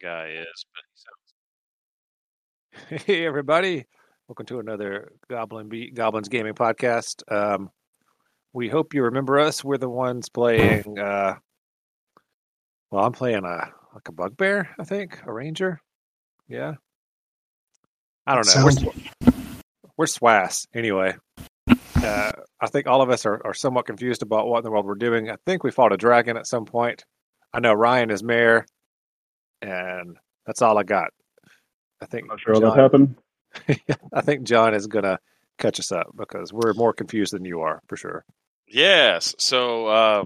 guy is, but he sounds. Hey everybody, welcome to another Goblin Be- Goblins Gaming Podcast. Um, we hope you remember us. We're the ones playing. Uh, well, I'm playing a like a bugbear, I think, a ranger. Yeah, I don't know. We're, Sounds- we're swass anyway. Uh, I think all of us are, are somewhat confused about what in the world we're doing. I think we fought a dragon at some point. I know Ryan is mayor, and that's all I got. I think Not sure John- that happened. I think John is gonna catch us up because we're more confused than you are for sure. Yes. So uh,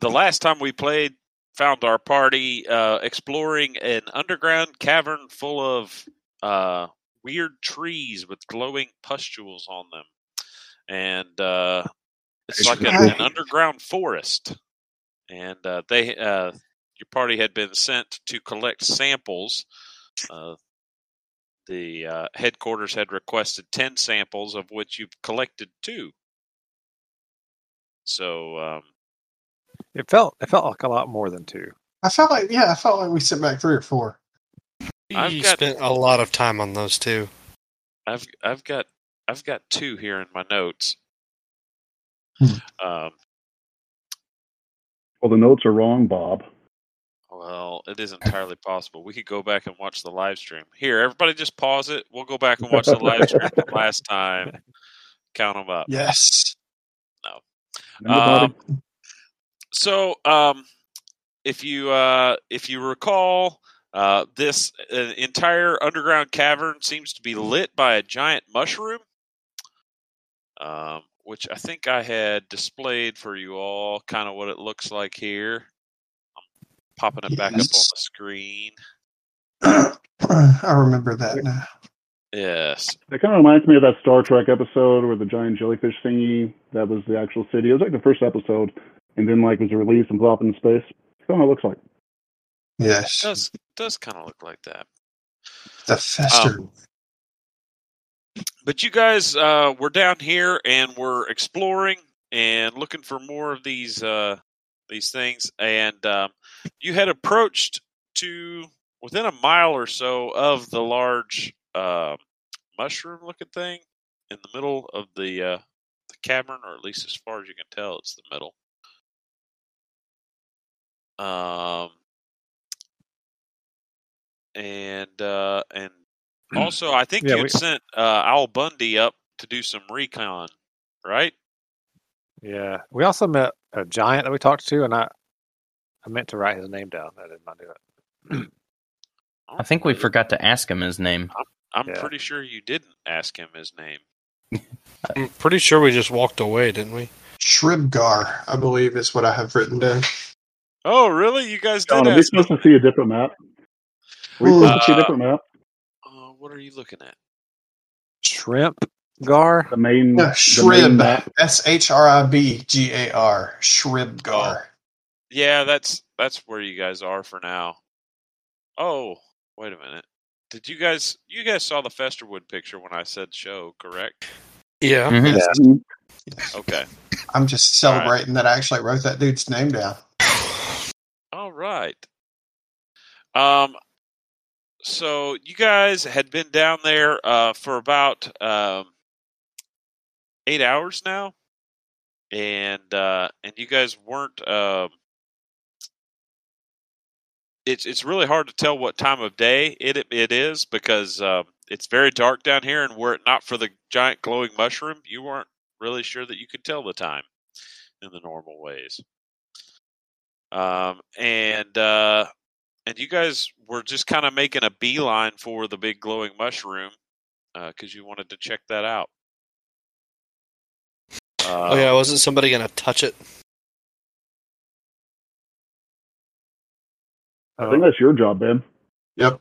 the last time we played, found our party uh, exploring an underground cavern full of uh, weird trees with glowing pustules on them, and uh, it's like a, an underground forest. And uh, they, uh, your party had been sent to collect samples. Uh, the uh, headquarters had requested 10 samples, of which you've collected two. So, um, It felt it felt like a lot more than two. I felt like yeah, I felt like we sent back three or four. I've You got- spent a lot of time on those too. I've I've got I've got two here in my notes. Hmm. Um, Well, the notes are wrong, Bob. Well, it is entirely possible. We could go back and watch the live stream. Here, everybody, just pause it. We'll go back and watch the live stream from last time. Count them up. Yes. Bobby? Um, so, um, if you uh, if you recall, uh, this uh, entire underground cavern seems to be lit by a giant mushroom, um, which I think I had displayed for you all, kind of what it looks like here. I'm popping it back up on the screen. I remember that now. Yes, It kind of reminds me of that Star Trek episode where the giant jellyfish thingy that was the actual city. It was like the first episode, and then like was released and plopped into space. That's kind of it looks like. Yes. does does kind of look like that. The fester. Um, but you guys uh, we're down here and we're exploring and looking for more of these uh, these things, and um, you had approached to within a mile or so of the large uh, mushroom-looking thing in the middle of the uh, the cavern, or at least as far as you can tell, it's the middle. Um, and uh, and also, I think Yeah, you we- sent uh, Al Bundy up to do some recon, right? Yeah. We also met a giant that we talked to, and I I meant to write his name down. I did not do it. I think we forgot to ask him his name. I'm Yeah. pretty sure you didn't ask him his name. I'm pretty sure we just walked away, didn't we? Shribgar, I believe, is what I have written down. Oh, really? You guys did John, are we ask him? supposed to see a different map? Are we supposed to see a Uh, different map? Uh, what are you looking at? Shrimp gar. The main, No, the main Shrib. map. S H R I B G A R. Shribgar. Yeah, that's that's where you guys are for now. Oh, wait a minute. Did you guys you guys saw the Festerwood picture when I said show, correct? Yeah. Mhm. Yes. Mhm. Okay. I'm just celebrating that I actually wrote that dude's name down. All right. Um so you guys had been down there uh for about um 8 hours now and uh and you guys weren't um it's it's really hard to tell what time of day it it is because um it's very dark down here and were it not for the giant glowing mushroom you weren't really sure that you could tell the time in the normal ways um and uh and you guys were just kind of making a beeline for the big glowing mushroom because you wanted to check that out. Uh, oh yeah, wasn't somebody gonna touch it? I think that's your job, Ben. Yep.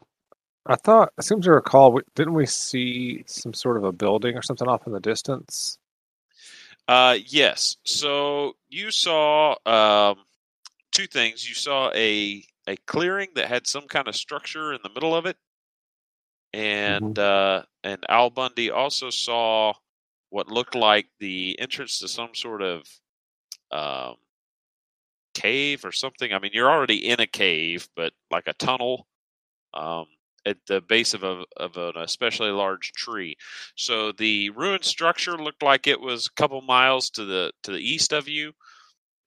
I thought I seem to recall. we- Didn't we see some sort of a building or something off in the distance? Uh, yes. So you saw um, two things. You saw a a clearing that had some kind of structure in the middle of it, and uh, and Al Bundy also saw what looked like the entrance to some sort of um, cave or something. I mean, you're already in a cave, but like a tunnel um, at the base of a of an especially large tree. So the ruined structure looked like it was a couple miles to the to the east of you,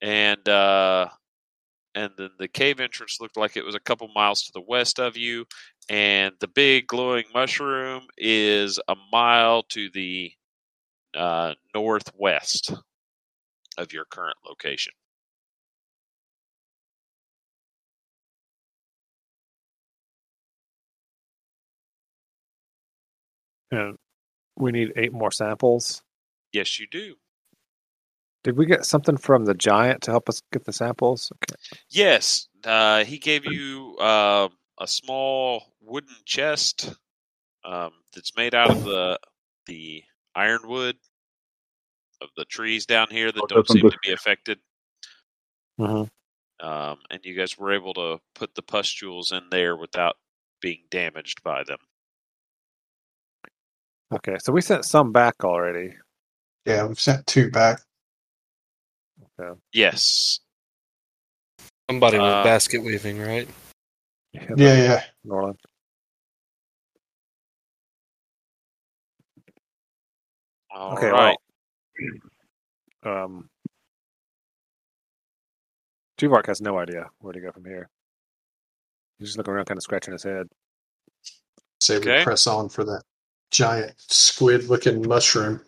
and uh, and then the cave entrance looked like it was a couple miles to the west of you, and the big glowing mushroom is a mile to the uh, northwest of your current location. And we need eight more samples. Yes, you do. Did we get something from the giant to help us get the samples? Okay. Yes, uh, he gave you uh, a small wooden chest um, that's made out of the the ironwood of the trees down here that Oh, don't seem to be affected. Mhm. Um, and you guys were able to put the pustules in there without being damaged by them. Okay, so we sent some back already. Yeah, we've sent two back. Okay. Yes. Somebody Uh, was basket weaving, right? Yeah, Yeah, yeah. Norland. All Okay, right. well, um, Tuvark has no idea where to go from here. He's just looking around, kind of scratching his head. Say Okay. we press on for that giant squid looking mushroom.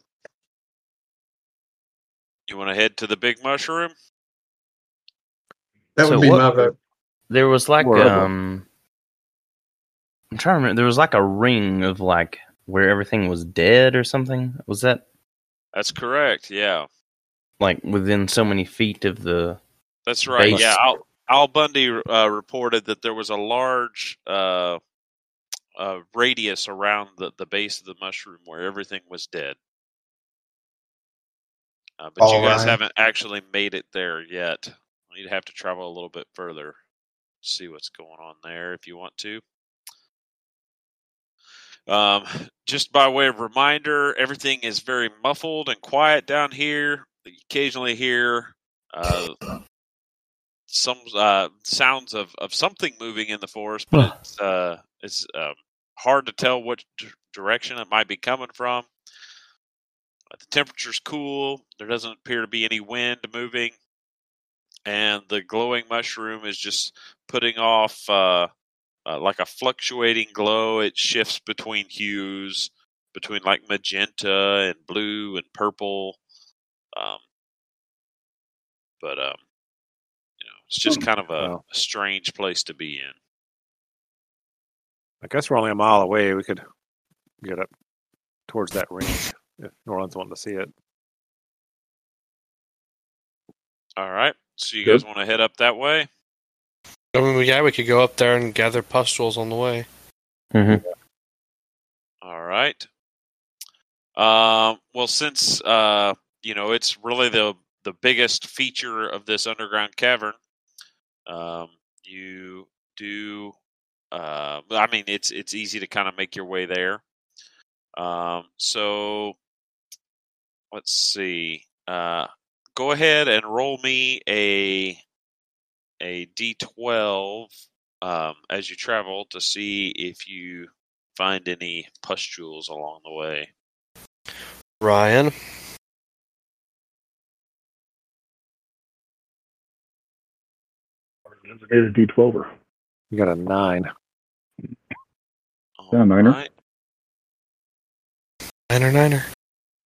You want to head to the big mushroom? That So would be what- my vote. There was like Where um I'm trying to remember there was like a ring of like where everything was dead or something. Was that That's correct. Yeah. like within so many feet of the That's right. Base. Yeah, Al, Al Bundy uh, reported that there was a large uh, uh, radius around the, the base of the mushroom where everything was dead. Uh, but you guys right. haven't actually made it there yet. You'd have to travel a little bit further, see what's going on there if you want to. Um, just by way of reminder, everything is very muffled and quiet down here. You occasionally hear uh, some uh, sounds of, of something moving in the forest, but it's, uh, it's um, hard to tell what d- direction it might be coming from. Uh, The temperature's cool. There doesn't appear to be any wind moving, and the glowing mushroom is just putting off uh, like a fluctuating glow. It shifts between hues, between like magenta and blue and purple. Um, but um, you know, it's just kind of a, Wow. a strange place to be in. I guess we're only a mile away. We could get up towards that ring if Norland's wanting to see it. All right, so you Good. guys want to head up that way? I mean, yeah, we could go up there and gather pustules on the way. All right. Um, well, since uh, you know it's really the the biggest feature of this underground cavern, um, you do. Uh, I mean, it's it's easy to kind of make your way there. Um, so let's see. Uh, go ahead and roll me a a d12 um, as you travel to see if you find any pustules along the way. Ryan, Designated D12er. You got a nine. Yeah, niner. Alright. niner, niner.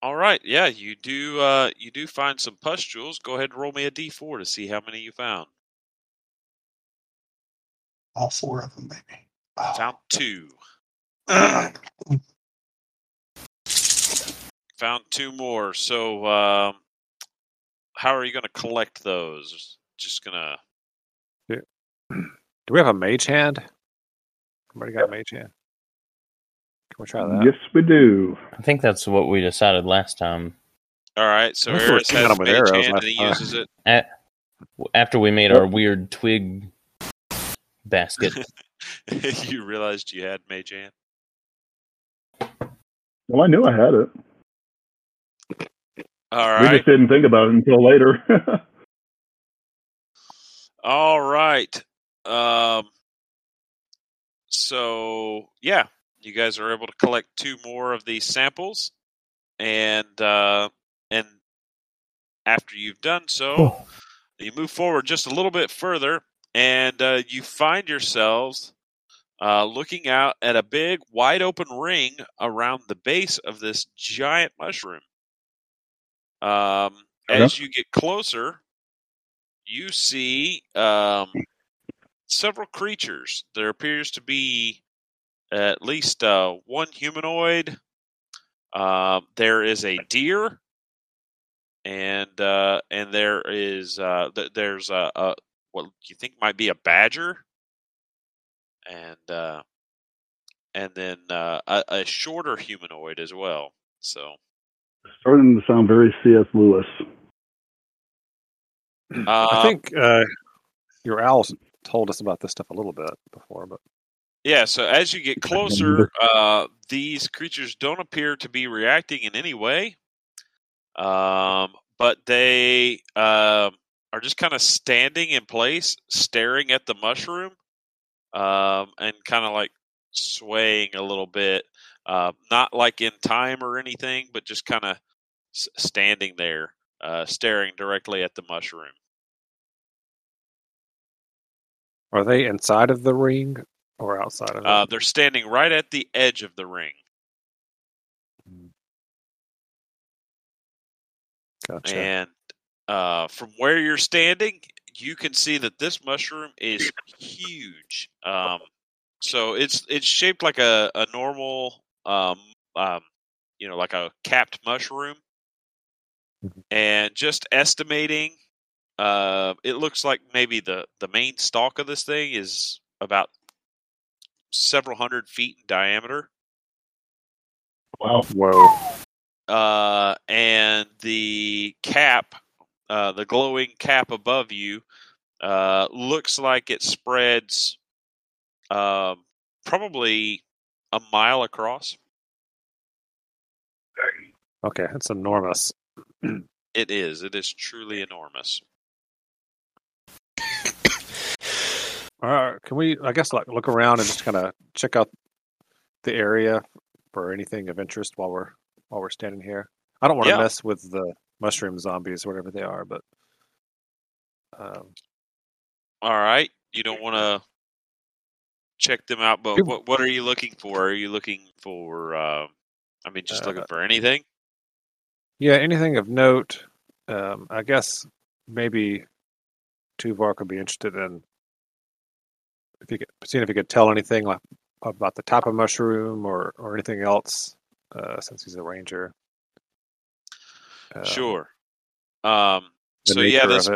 All right, yeah, you do. Uh, you do find some pustules. Go ahead and roll me a d4 to see how many you found. All four of them, maybe. Oh. Found two. Found two more. So, um, how are you going to collect those? Just gonna. Do we have a mage hand? Somebody got a mage hand? Can we try that? Yes, we do. I think that's what we decided last time. All right. So I we're Eris has them mage hand and he uses it. At, after we made our weird twig basket. you realized you had mage hand. Well, I knew I had it. All We just didn't think about it until later. All right. Um, so yeah, you guys are able to collect two more of these samples, and uh, and after you've done so, you move forward just a little bit further, and uh, you find yourselves uh, looking out at a big, wide open ring around the base of this giant mushroom. Um, Okay. As you get closer, you see um, several creatures. There appears to be at least uh, one humanoid. Um, there is a deer, and uh, and there is uh, th- there's a, a what you think might be a badger, and uh, and then uh, a, a shorter humanoid as well. So Starting to sound very C.S. Lewis. uh, I think uh, your owls told us about this stuff a little bit before, but Yeah, so as you get closer, uh, these creatures don't appear to be reacting in any way, um, but they um are just kind of standing in place, staring at the mushroom, um, and kind of like swaying a little bit. Uh, not like in time or anything, but just kind of s- standing there, uh, staring directly at the mushroom. are they inside of the ring or outside of it? Uh, they're standing right at the edge of the ring. gotcha. And uh, from where you're standing, you can see that this mushroom is huge. Um, so it's it's shaped like a a normal, um, um, you know, like a capped mushroom. Mhm. And just estimating, uh, it looks like maybe the the main stalk of this thing is about several hundred feet in diameter. Wow. Whoa. uh, and the cap, uh, the glowing cap above you, uh, looks like it spreads um, probably a mile across. Okay, it's enormous. It is. It is truly enormous. All right, can we? I guess like look around and just kind of check out the area for anything of interest while we're while we're standing here. I don't want to Yeah. mess with the mushroom zombies, whatever they are, but um, All right. You don't want to check them out, but what what are you looking for? Are you looking for? Uh, I mean, just Uh, looking for anything. yeah, anything of note. Um, I guess maybe Tuvar could be interested in if you could seeing if you could tell anything like about the type of mushroom or or anything else, uh, since he's a ranger. Um, sure. Um. So yeah, this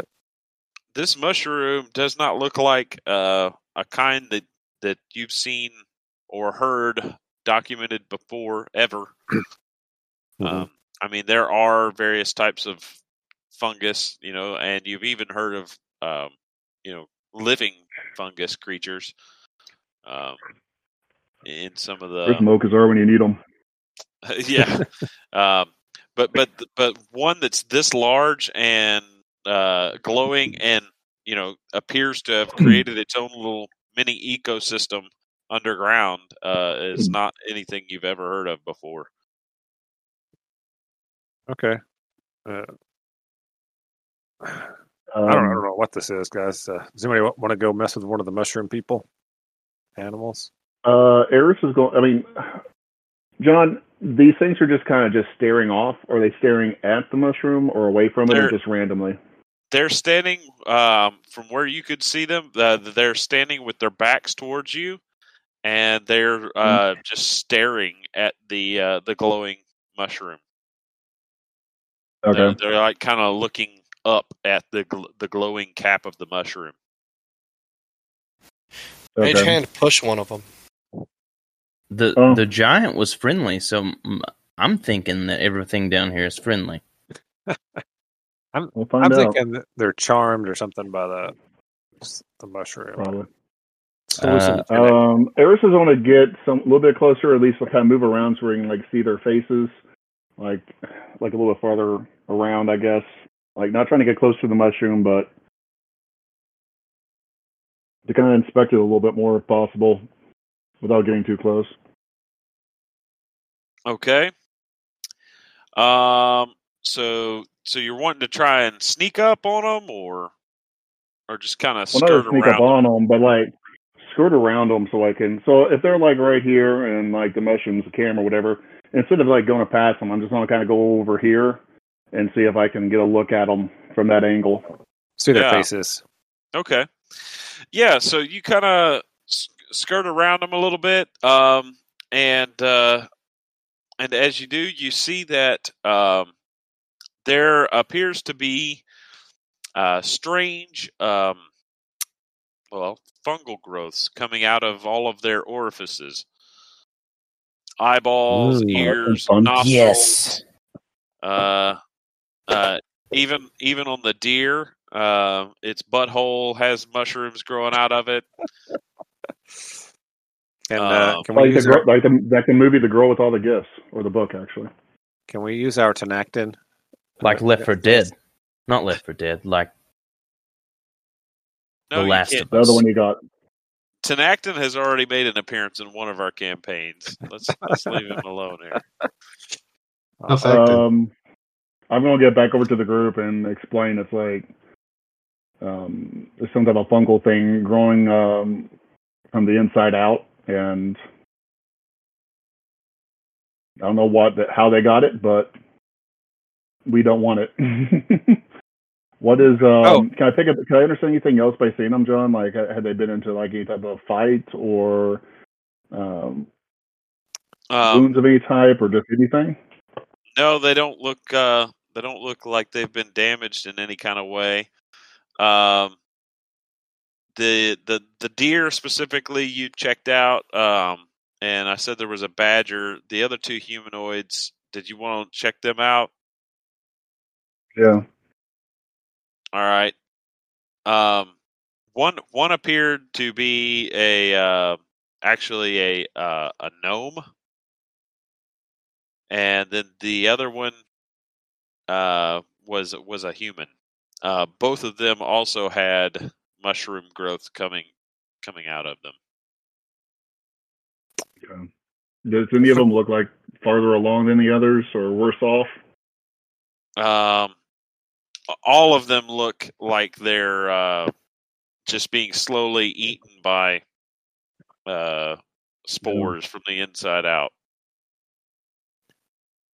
this mushroom does not look like uh, a kind that that you've seen or heard documented before ever. Mhm. Um, I mean, there are various types of fungus, you know, and you've even heard of, um, you know, living fungus creatures. Um, in some of Where's the Mokazar when you need them? yeah, um, but but but one that's this large and uh, glowing and you know appears to have created its own little mini ecosystem underground uh, is not anything you've ever heard of before. Okay. Uh, Um, I don't, I don't know what this is, guys. Uh, does anybody want to go mess with one of the mushroom people? Animals? Uh, Eris is going. I mean, John, these things are just kind of just staring off. Are they staring at the mushroom or away from it, They're- or just randomly? they're standing um, from where you could see them. Uh, they're standing with their backs towards you, and they're uh, just staring at the uh, the glowing mushroom. Okay. They're, they're like kind of looking up at the gl- the glowing cap of the mushroom. Mage okay. hand push one of them. The Oh. the giant was friendly, so I'm thinking that everything down here is friendly. We'll find I'm thinking they're charmed or something by the the mushroom. Probably. It's hallucinogenic. Um, Eris is going to get some a little bit closer, at least we'll kind of move around so we can like see their faces, like like a little bit farther around, I guess. Like not trying to get close to the mushroom, but to kind of inspect it a little bit more if possible, without getting too close. Okay. Um. So so you're wanting to try and sneak up on them, or or just kind of Well, skirt to sneak around? up on them, but like skirt around them so I can. So if they're like right here and like the mushrooms, the camera, whatever, instead of like going to pass them, I'm just gonna kind of go over here and see if I can get a look at them from that angle. See their Yeah. faces. Okay. Yeah, so you kind of skirt around them a little bit, um, and uh, and as you do, you see that um, there appears to be uh, strange, um, well, fungal growths coming out of all of their orifices, eyeballs, Ooh. ears, Fun. nostrils. Uh, uh, even even on the deer, uh, its butthole has mushrooms growing out of it. And uh, Uh, can we Like the use girl, our, like the like the movie The Girl with All the Gifts, or the book actually. can we use our Tenactin? Like Uh, Left for Dead. Not Left for Dead. Like No, The Last can't. of The other one you got. Tenactin has already made an appearance in one of our campaigns. Let's let's leave him alone here. Um, I'm gonna get back over to the group and explain. It's like um, it's some type of fungal thing growing um, from the inside out, and I don't know what that how they got it, but we don't want it. what is? Um, Oh. Can I pick up? Can I understand anything else by seeing them, John? Like, had they been into like any type of fight or um, Um, wounds of any type, or just anything? no, they don't look. Uh, they don't look like they've been damaged in any kind of way. Um, the the the deer specifically you checked out, um, and I said there was a badger. The other two humanoids, did you want to check them out? Yeah. All right. Um, one one appeared to be a uh, actually a uh, a gnome, and then the other one uh, was was a human. Uh, both of them also had mushroom growth coming coming out of them. Okay. Does any of them look like farther along than the others, or worse off? Um, all of them look like they're uh, just being slowly eaten by uh, spores from the inside out.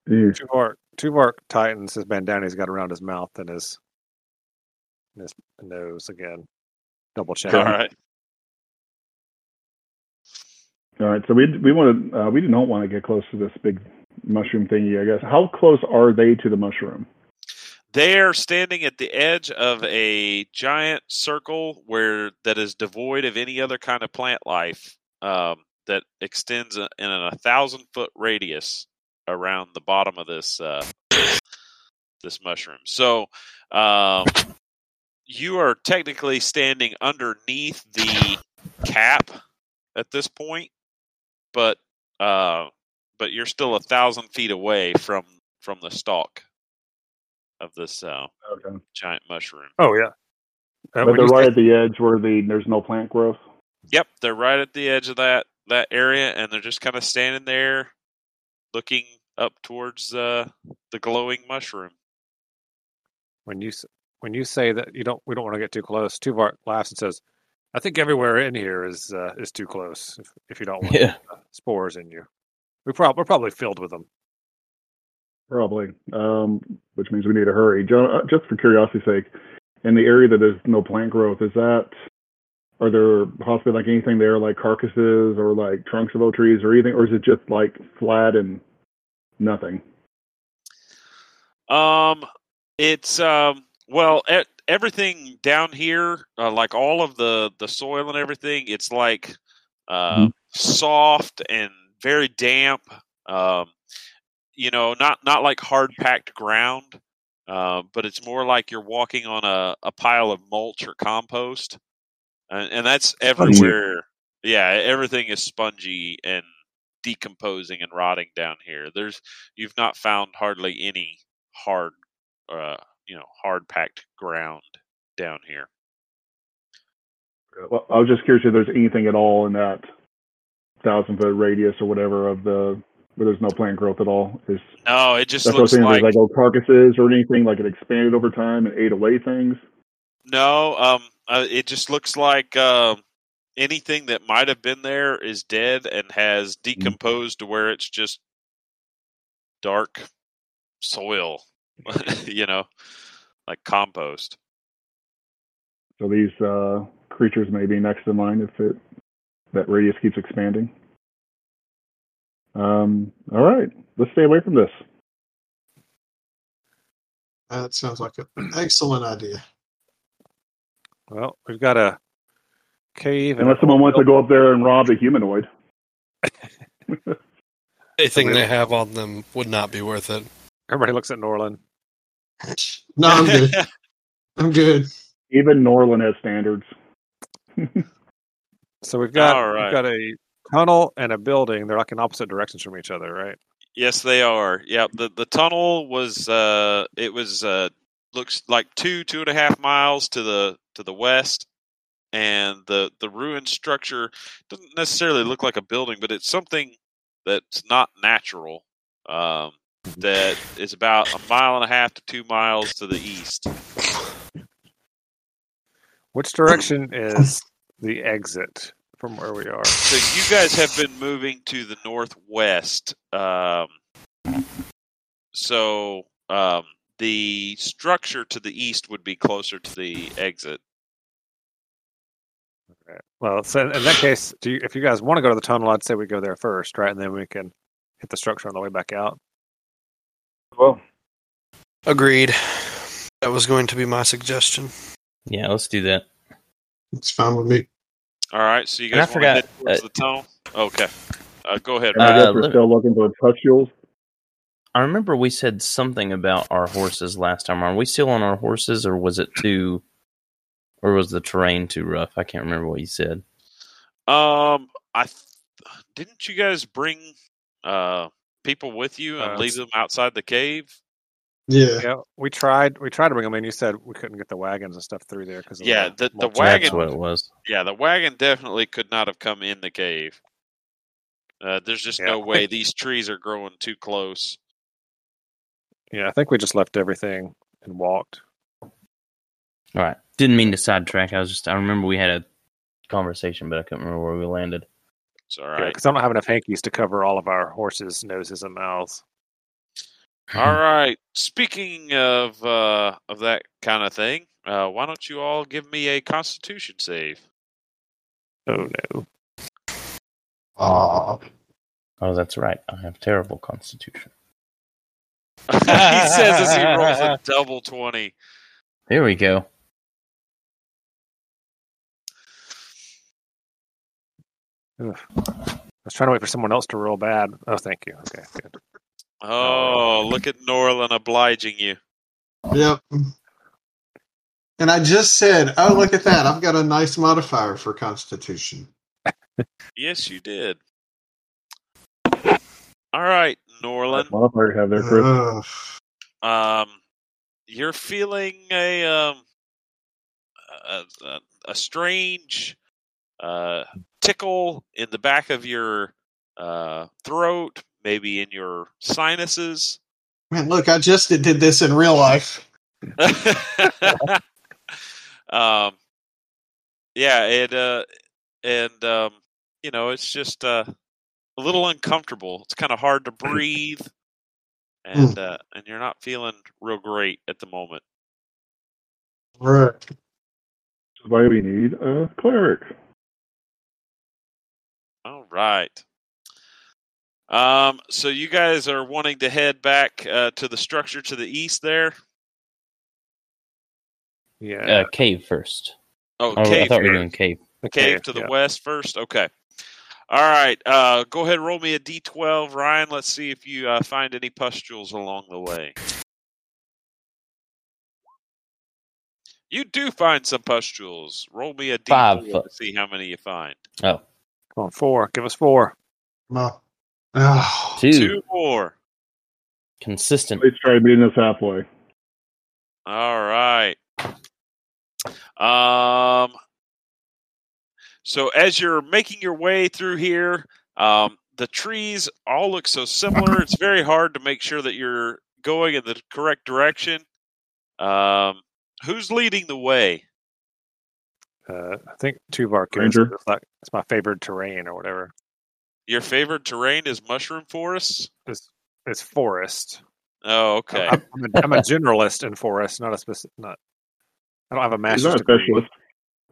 Eesh. Two of our two of our titans, his bandana's got around his mouth and his and his nose again. Double check. All right. All right, so we we want to uh, we don't want to get close to this big mushroom thingy. I guess. How close are they to the mushroom? They're standing at the edge of a giant circle where that is devoid of any other kind of plant life um, that extends in a thousand foot radius around the bottom of this uh, this mushroom. So um, you are technically standing underneath the cap at this point, but uh, but you're still a thousand feet away from from the stalk of this uh, Okay. giant mushroom. Oh yeah. Uh, But they're right say- at the edge where the there's no plant growth. Yep, they're right at the edge of that that area, and they're just kind of standing there, looking up towards uh, the glowing mushroom. when you s- when you say that you don't we don't want to get too close, Tuvar laughs and says, "I think everywhere in here is uh, is too close. If, if you don't want Yeah. uh, spores in you, we prob- we're probably filled with them." Probably, um, which means we need to hurry. John, uh, just for curiosity's sake, in the area that there's no plant growth, is that are there possibly like anything there, like carcasses or like trunks of oak trees or anything, or is it just like flat and nothing? Um, it's um, well, e- everything down here, uh, like all of the the soil and everything, it's like uh, Mhm. soft and very damp. Um, you know, not not like hard packed ground, uh, but it's more like you're walking on a, a pile of mulch or compost, and, and that's everywhere. Yeah, everything is spongy and decomposing and rotting down here. There's you've not found hardly any hard, uh, you know, hard packed ground down here. Well, I was just curious if there's anything at all in that thousand foot radius or whatever of the where there's no plant growth at all. Is No, it just that's what I'm looks like like old carcasses or anything like it expanded over time and ate away things. no. Um, uh, it just looks like um, anything that might have been there is dead and has decomposed to where it's just dark soil. you know, like compost. So these uh, creatures may be next in line if it that radius keeps expanding. Um, all right, let's stay away from this. That sounds like an excellent idea. Well, we've got a cave. Unless someone wants to go up there and rob a humanoid. Anything they have on them would not be worth it. Everybody looks at Norland. No, I'm good. I'm good. Even Norland has standards. So we've got All right. we've got a tunnel and a building. They're like in opposite directions from each other, right? Yes, they are. Yeah, the the tunnel was uh, it was uh, looks like two two and a half miles to the to the west, and the the ruined structure doesn't necessarily look like a building, but it's something that's not natural. Um, that is about a mile and a half to two miles to the east. Which direction is the exit from where we are? So you guys have been moving to the northwest. Um, so um, the structure to the east would be closer to the exit. Well, so in that case, do you, if you guys want to go to the tunnel, I'd say we go there first, right? And then we can hit the structure on the way back out. Well, Agreed. That was going to be my suggestion. Yeah, let's do that. It's fine with me. All right, so you And I guys want to head forgot, towards uh, the tunnel? Okay, uh, go ahead. and I Uh, guess we're still looking for pustules. I remember we said something about our horses last time. Are we still on our horses, or was it too, or was the terrain too rough? I can't remember what you said. Um, I th- didn't you guys bring uh people with you and Uh, leave them outside the cave? Yeah. Yeah, we tried. We tried to bring them in. You said we couldn't get the wagons and stuff through there because Yeah, the- the mulch- wagon- That's what it was. Yeah, the wagon definitely could not have come in the cave. Uh, there's just Yeah. no way these trees are growing too close. Yeah, I think we just left everything and walked. All right. Didn't mean to sidetrack. I was just. I remember we had a conversation, but I couldn't remember where we landed. It's all Yeah, because I don't have enough hankies to cover all of our horses' noses and mouths. All right. Speaking of uh, of that kind of thing, uh, why don't you all give me a Constitution save? Oh no! Aw. Oh, that's right. I have terrible constitution. he says as he rolls a double twenty. Here we go. I was trying to wait for someone else to roll bad. Oh, thank you. Okay, good. Oh, look at Norland obliging you. Yep. And I just said, oh, look at that. I've got a nice modifier for Constitution. Yes, you did. All right, Norland. Modifier you have there, Chris. Ugh. Um, you're feeling a um a, a, a strange uh tickle in the back of your uh throat, maybe in your sinuses. man, look, I just did this in real life. um, yeah, it uh, and um, you know, it's just uh, a little uncomfortable. It's kind of hard to breathe, and uh, and you're not feeling real great at the moment. Right. That's why we need a cleric. All right. Um, so you guys are wanting to head back uh, to the structure to the east there. Yeah, Uh, cave first. Oh, Oh, I thought we were doing cave. the cave to the yeah. west first. Okay. All right. Uh, go ahead. and Roll me a d12, Ryan. Let's see if you uh, find any pustules along the way. You do find some pustules. Roll me a Five. to see how many you find. Oh, Come on, four. Give us four. Well, oh, two. Two more. Consistent. Let's try meeting us halfway. All right. Um, So as you're making your way through here, um, the trees all look so similar. It's very hard to make sure that you're going in the correct direction. Um, who's leading the way? Uh, I think Tuvar is. Ranger. It's, like, it's my favorite terrain or whatever. Your favorite terrain is mushroom forests. It's it's forest. Oh, okay. I'm, I'm, a, I'm a generalist in forest, not a specific. Not. I don't have a He's master's not a degree. specialist.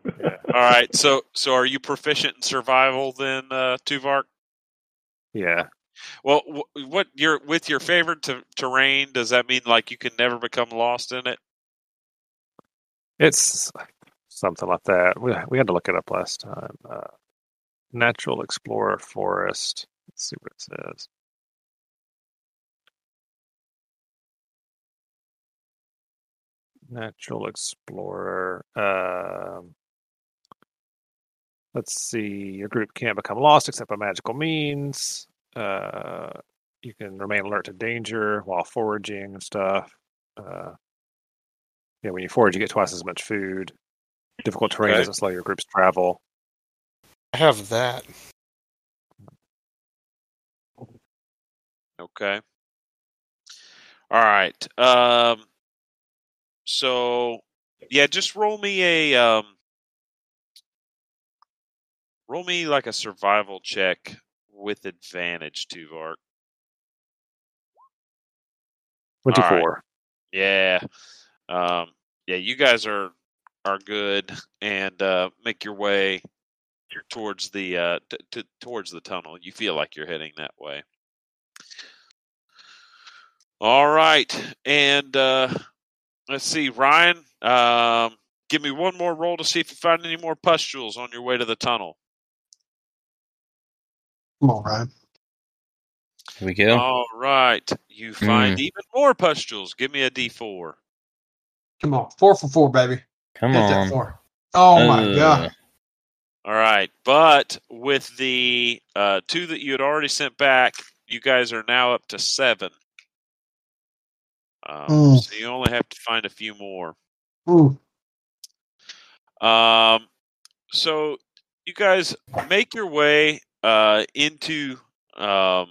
Yeah. All right. So, so are you proficient in survival then, uh, Tuvark? yeah. Well, wh- what your with your favorite t- terrain does that mean? Like you can never become lost in it? It's something like that. We we had to look it up last time. Uh, natural explorer forest. Let's see what it says. Natural explorer. Um, let's see. Your group can't become lost except by magical means. Uh, you can remain alert to danger while foraging and stuff. Uh, yeah, when you forage, you get twice as much food. Difficult terrain Okay. doesn't slow your group's travel. I have that. Okay. All right. Um. So yeah, just roll me a um. Roll me like a survival check with advantage, Tuvark. All right. Twenty-four. Yeah. Um, yeah, you guys are are good and uh, make your way towards the uh, t- t- towards the tunnel. You feel like you're heading that way. All right, and uh, let's see, Ryan. Um, give me one more roll to see if you find any more pustules on your way to the tunnel. Come on, Ryan. Here we go. All right, you find even more pustules. Give me a D four. Come on. Four for four, baby. Come Hit on. that four. Oh my Uh, god. All right, but with the uh, two that you had already sent back, you guys are now up to seven. Um, Mm. So you only have to find a few more. Ooh. Um, so you guys make your way uh, into um,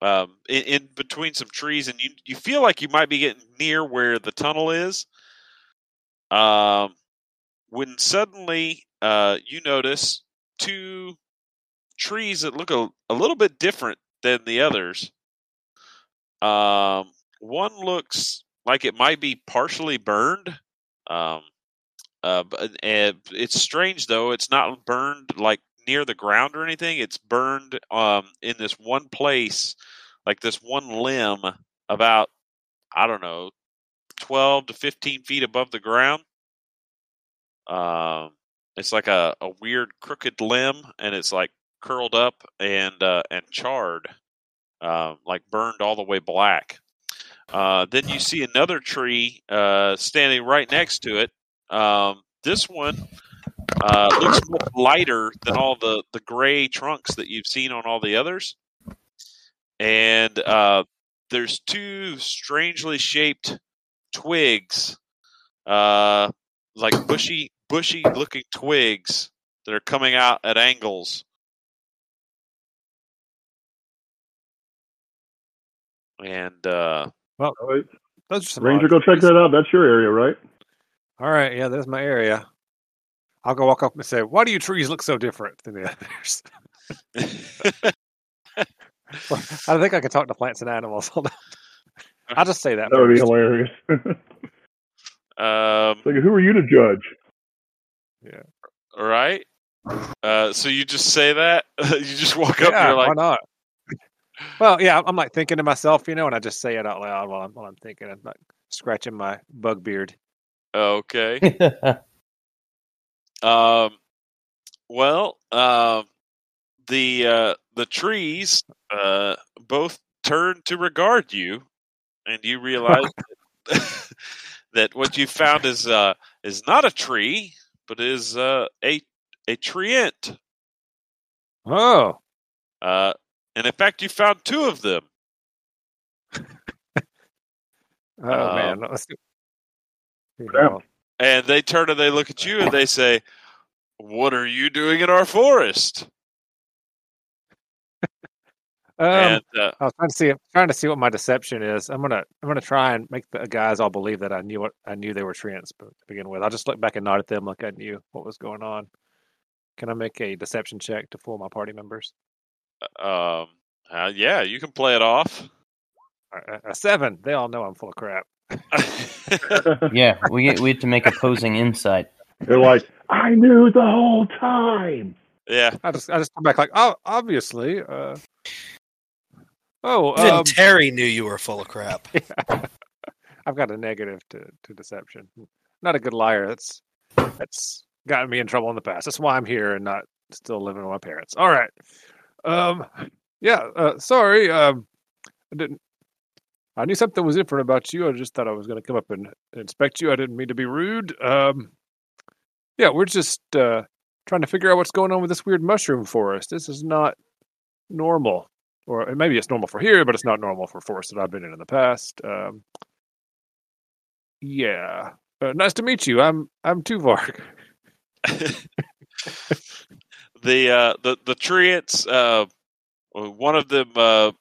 um, in, in between some trees, and you you feel like you might be getting near where the tunnel is. Um, when suddenly uh, you notice two trees that look a, a little bit different than the others. Um, one looks like it might be partially burned. Um, uh, it's strange though; it's not burned like near the ground or anything. It's burned um, in this one place, like this one limb, about I don't know, twelve to fifteen feet above the ground. Um, it's like a, a weird crooked limb, and it's like curled up and uh, and charred, um, like burned all the way black. Uh, then you see another tree uh, standing right next to it. Um, this one uh, looks lighter than all the, the gray trunks that you've seen on all the others. And uh, there's two strangely shaped twigs, uh, like bushy, bushy looking twigs that are coming out at angles. And uh, All right. Those are Ranger, go check that out. That's your area, right? All right, yeah, there's my area. I'll go walk up and say, "Why do you trees look so different than the others?" I think I can talk to plants and animals. Hold on. I'll just say that. That would be hilarious. um, like, who are you to judge? All right. Uh, so you just say that? you just walk up and Yeah, you're like, why not? Well, yeah, I'm like thinking to myself, you know, and I just say it out loud while I'm while I'm thinking. I'm like scratching my bug beard. okay. Um, well, um, the uh, the trees uh, both turn to regard you, and you realize that, that what you found is uh, is not a tree, but is uh, a a treant. Oh, Uh, and in fact, you found two of them. oh Um, man, let's do. You And they turn and they look at you and they say, What are you doing in our forest? Um, and uh, I was trying to see trying to see what my deception is. I'm gonna I'm gonna try and make the guys all believe that I knew what I knew they were treants to begin with. I'll just look back and nod at them like I knew what was going on. Can I make a deception check to fool my party members? um, uh, yeah, you can play it off. A, a seven. They all know I'm full of crap. Yeah, we get we get to make opposing insight. They're like, I knew the whole time. yeah, I just I just come back like oh obviously. Uh, oh, Even um, Terry knew you were full of crap. I've got a negative to, to deception. Not a good liar. That's that's gotten me in trouble in the past. That's why I'm here and not still living with my parents. All right. Um yeah, uh, sorry. Um I didn't I knew something was different about you. I just thought I was going to come up and inspect you. I didn't mean to be rude. Um yeah, we're just uh trying to figure out what's going on with this weird mushroom forest. This is not normal. Or maybe it's normal for here, but it's not normal for forests that I've been in in the past. Um yeah. Uh, nice to meet you. I'm I'm Tuvark. the uh, the the treants. Uh, one of them uh,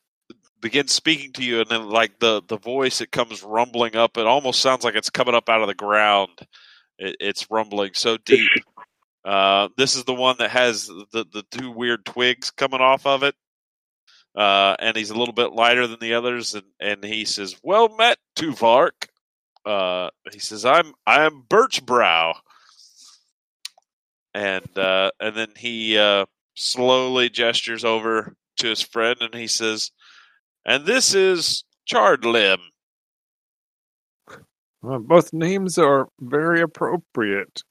begins speaking to you, and then like the the voice, it comes rumbling up. It almost sounds like it's coming up out of the ground. It, it's rumbling so deep. Uh, this is the one that has the the two weird twigs coming off of it. Uh, and he's a little bit lighter than the others, and, and he says, "Well met, Tuvark." Uh, he says, "I'm I'm Birchbrow," and uh, and then he uh, slowly gestures over to his friend, and he says, "And this is Charred Limb." Well, both names are very appropriate.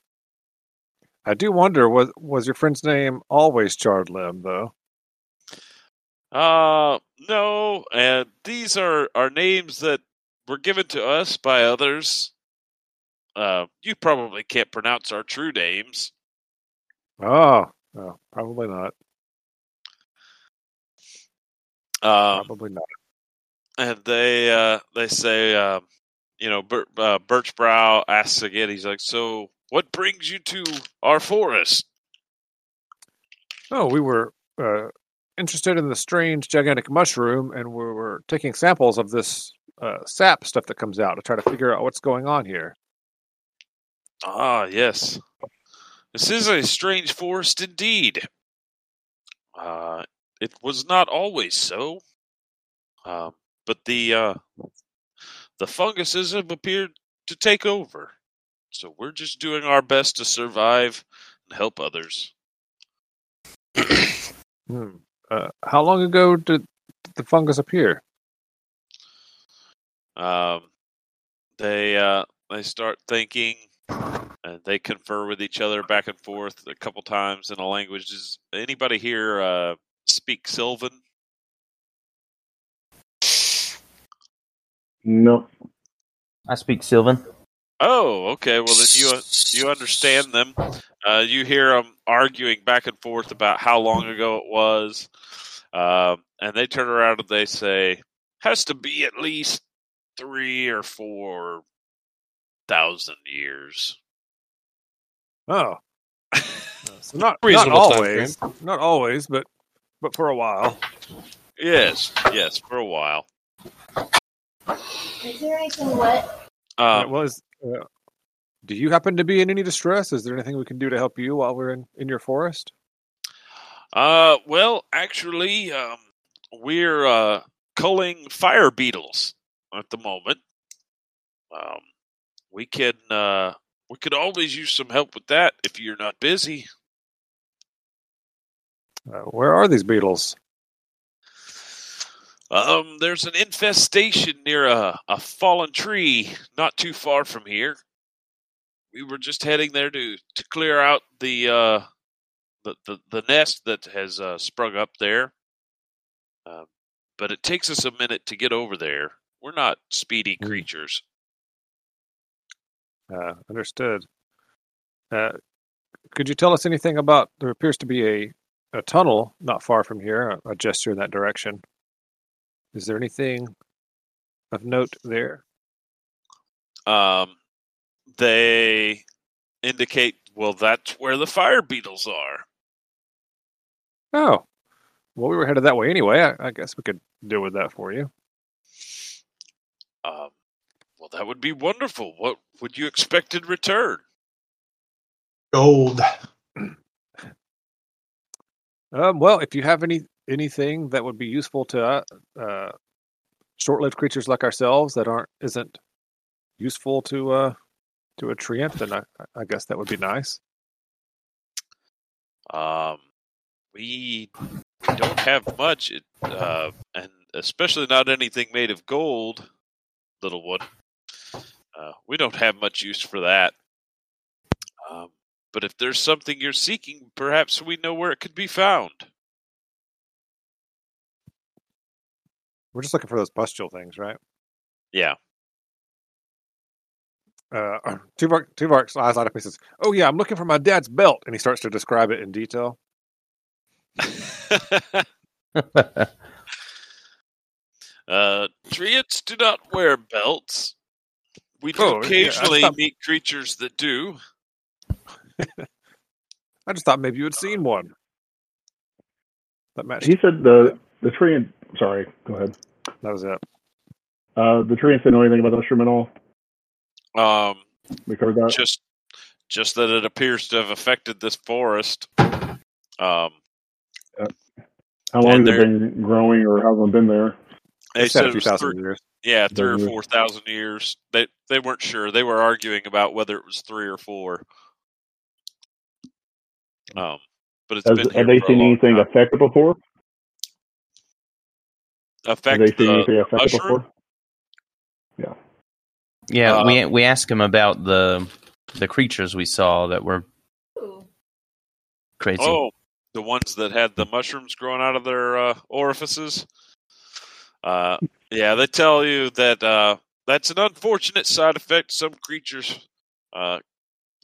I do wonder was was your friend's name always Charred Limb though? Uh, no, and these are are names that were given to us by others. Uh, you probably can't pronounce our true names. Oh, no, probably not. Um, Probably not. and they uh, they say, uh, you know, Bir- uh, Birchbrow asks again. He's like, "So, what brings you to our forest?" Oh, we were uh, interested in the strange gigantic mushroom, and we were taking samples of this uh, sap stuff that comes out to try to figure out what's going on here. Ah, yes. This is a strange forest indeed. Uh, it was not always so. Um, but the uh, the funguses have appeared to take over. So we're just doing our best to survive and help others. Hmm. Uh, how long ago did the fungus appear? Um, they uh, they start thinking, and they confer with each other back and forth a couple times in a language. Does anybody here uh, speak Sylvan? No. I speak Sylvan. Oh, okay. Well, then you you understand them. Uh, you hear them arguing back and forth about how long ago it was, um, and they turn around and they say, "Has to be at least three or four thousand years." Oh, so not not always, not always, but but for a while. Yes, yes, for a while. Is there anything wet? Uh, Um, well, is, uh, do you happen to be in any distress? Is there anything we can do to help you while we're in, in your forest? Uh, well, actually, um, we're uh, culling fire beetles at the moment. Um, we can uh, we could always use some help with that if you're not busy. Uh, where are these beetles? Um, there's an infestation near a, a fallen tree not too far from here. We were just heading there to, to clear out the uh, the, the the nest that has uh, sprung up there. Uh, but it takes us a minute to get over there. We're not speedy Hmm. creatures. Uh, understood. Uh, could you tell us anything about? There appears to be a, a tunnel not far from here. A, a gesture in that direction. Is there anything of note there? Um, they indicate Well, that's where the fire beetles are. Oh, well, we were headed that way anyway. I, I guess we could deal with that for you. Um, well, that would be wonderful. What would you expect in return? Gold. Um, well, if you have any anything that would be useful to uh, uh, short-lived creatures like ourselves that aren't isn't useful to uh, to a treant, then I, I guess that would be nice. Um, we don't have much, it- uh, and especially not anything made of gold, little one. Uh, we don't have much use for that. Um, but if there's something you're seeking, perhaps we know where it could be found. We're just looking for those pustule things, right? Yeah. Uh, Tuvark Tuvark's eyes light up. He says, "Oh yeah, I'm looking for my dad's belt," and he starts to describe it in detail. uh, treants do not wear belts. We do Oh, yeah, occasionally thought- meet creatures that do. I just thought maybe you had seen one. That matched. He said the the tree. And, sorry, go ahead. That was it. Uh, the tree didn't know anything about the mushroom at all. Um, We covered that. just just that it appears to have affected this forest. Um, How long and has it they're- been growing, or how long been there? they They said said a it few was thousand three, years. yeah, three or four thousand years. They they weren't sure. They were arguing about whether it was three or four. Um, but it's Has, been have they seen anything time. affect before? affect have they seen the anything affect it mushroom? before? Yeah, Uh, we we asked him about the the creatures we saw that were crazy. Oh, the ones that had the mushrooms growing out of their uh, orifices. Uh, yeah, they tell you that uh, that's an unfortunate side effect. Some creatures, uh,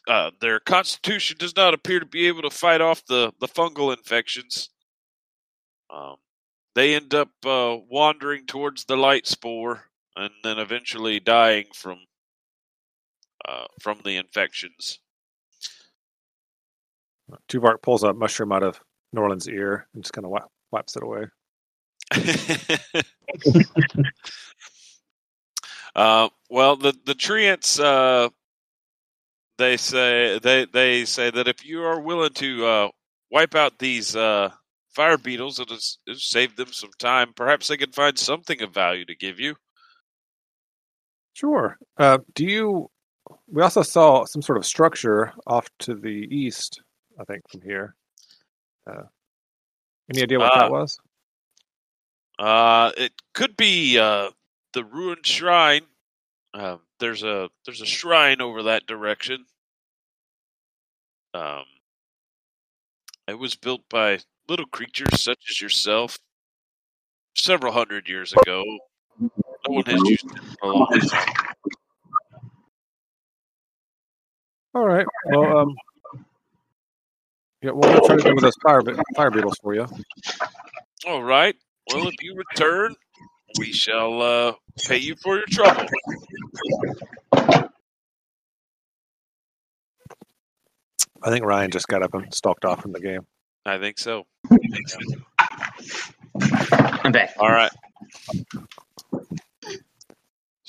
uh, their constitution does not appear to be able to fight off the, the fungal infections. Um, they end up uh, wandering towards the light spore and then eventually dying from uh, from the infections. Tuvark pulls a mushroom out of Norland's ear and just kind of wi- wipes it away. uh, well, the the treants uh, they say they they say that if you are willing to uh, wipe out these uh, fire beetles, it'll, it'll save them some time. Perhaps they can find something of value to give you. Sure. Uh, do you? We also saw some sort of structure off to the east. I think from here. Uh, any idea what Uh, that was? Uh, it could be uh, the ruined shrine. Um, there's a there's a shrine over that direction. Um, it was built by little creatures such as yourself several hundred years ago. No has used it a long time. All right. Well, um, yeah, we'll go try to deal with those fire fire beetles for you. All right. Well, if you return, we shall uh, pay you for your trouble. I think Ryan just got up and stalked off from the game. I think so. I'm back. All right.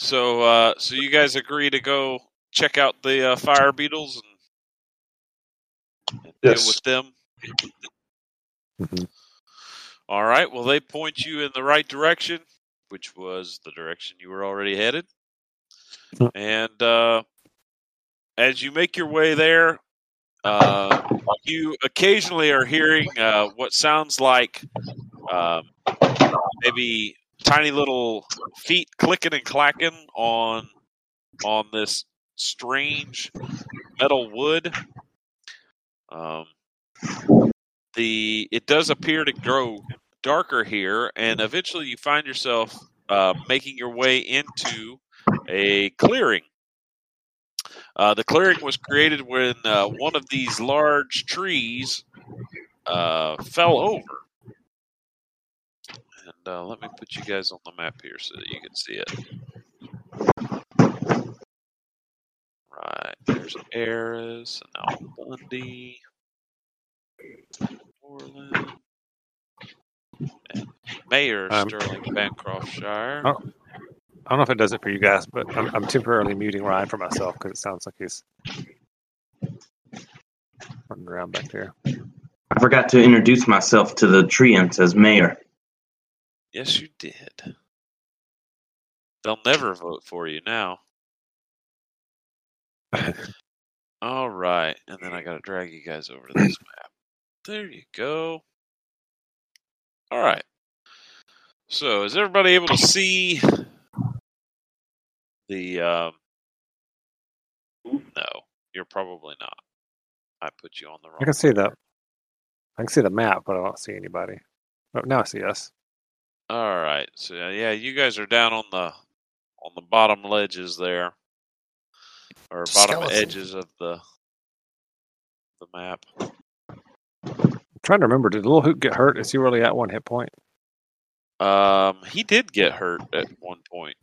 So, uh, so you guys agree to go check out the uh, fire beetles and, and Yes. deal with them? Mhm. All right. Well, they point you in the right direction, which was the direction you were already headed. Hmm. And uh, as you make your way there, uh, you occasionally are hearing uh, what sounds like um, maybe tiny little feet clicking and clacking on on this strange metal wood. Um, the it does appear to grow darker here, and eventually you find yourself uh, making your way into a clearing. Uh, the clearing was created when uh, one of these large trees uh, fell over. And uh, let me put you guys on the map here so that you can see it. Right, there's There's Eris and Al Bundy. Orland. And Mayor Um, Sterling Bancroftshire. Oh. I don't know if it does it for you guys, but I'm, I'm temporarily muting Ryan for myself because it sounds like he's running around back there. I forgot to introduce myself to the treants as mayor. Yes, you did. They'll never vote for you now. All right, and then I got to drag you guys over to this map. There you go. All right. So, is everybody able to see the? Um, no, you're probably not. I put you on the wrong. I can see the I can see the map, but I don't see anybody. Oh, now I see us. All right. So yeah, you guys are down on the on the bottom ledges there, or bottom Skeleton. edges of the the map. I'm trying to remember. Did Little Hoot get hurt? Is he really at one hit point? Um, he did get hurt at one point,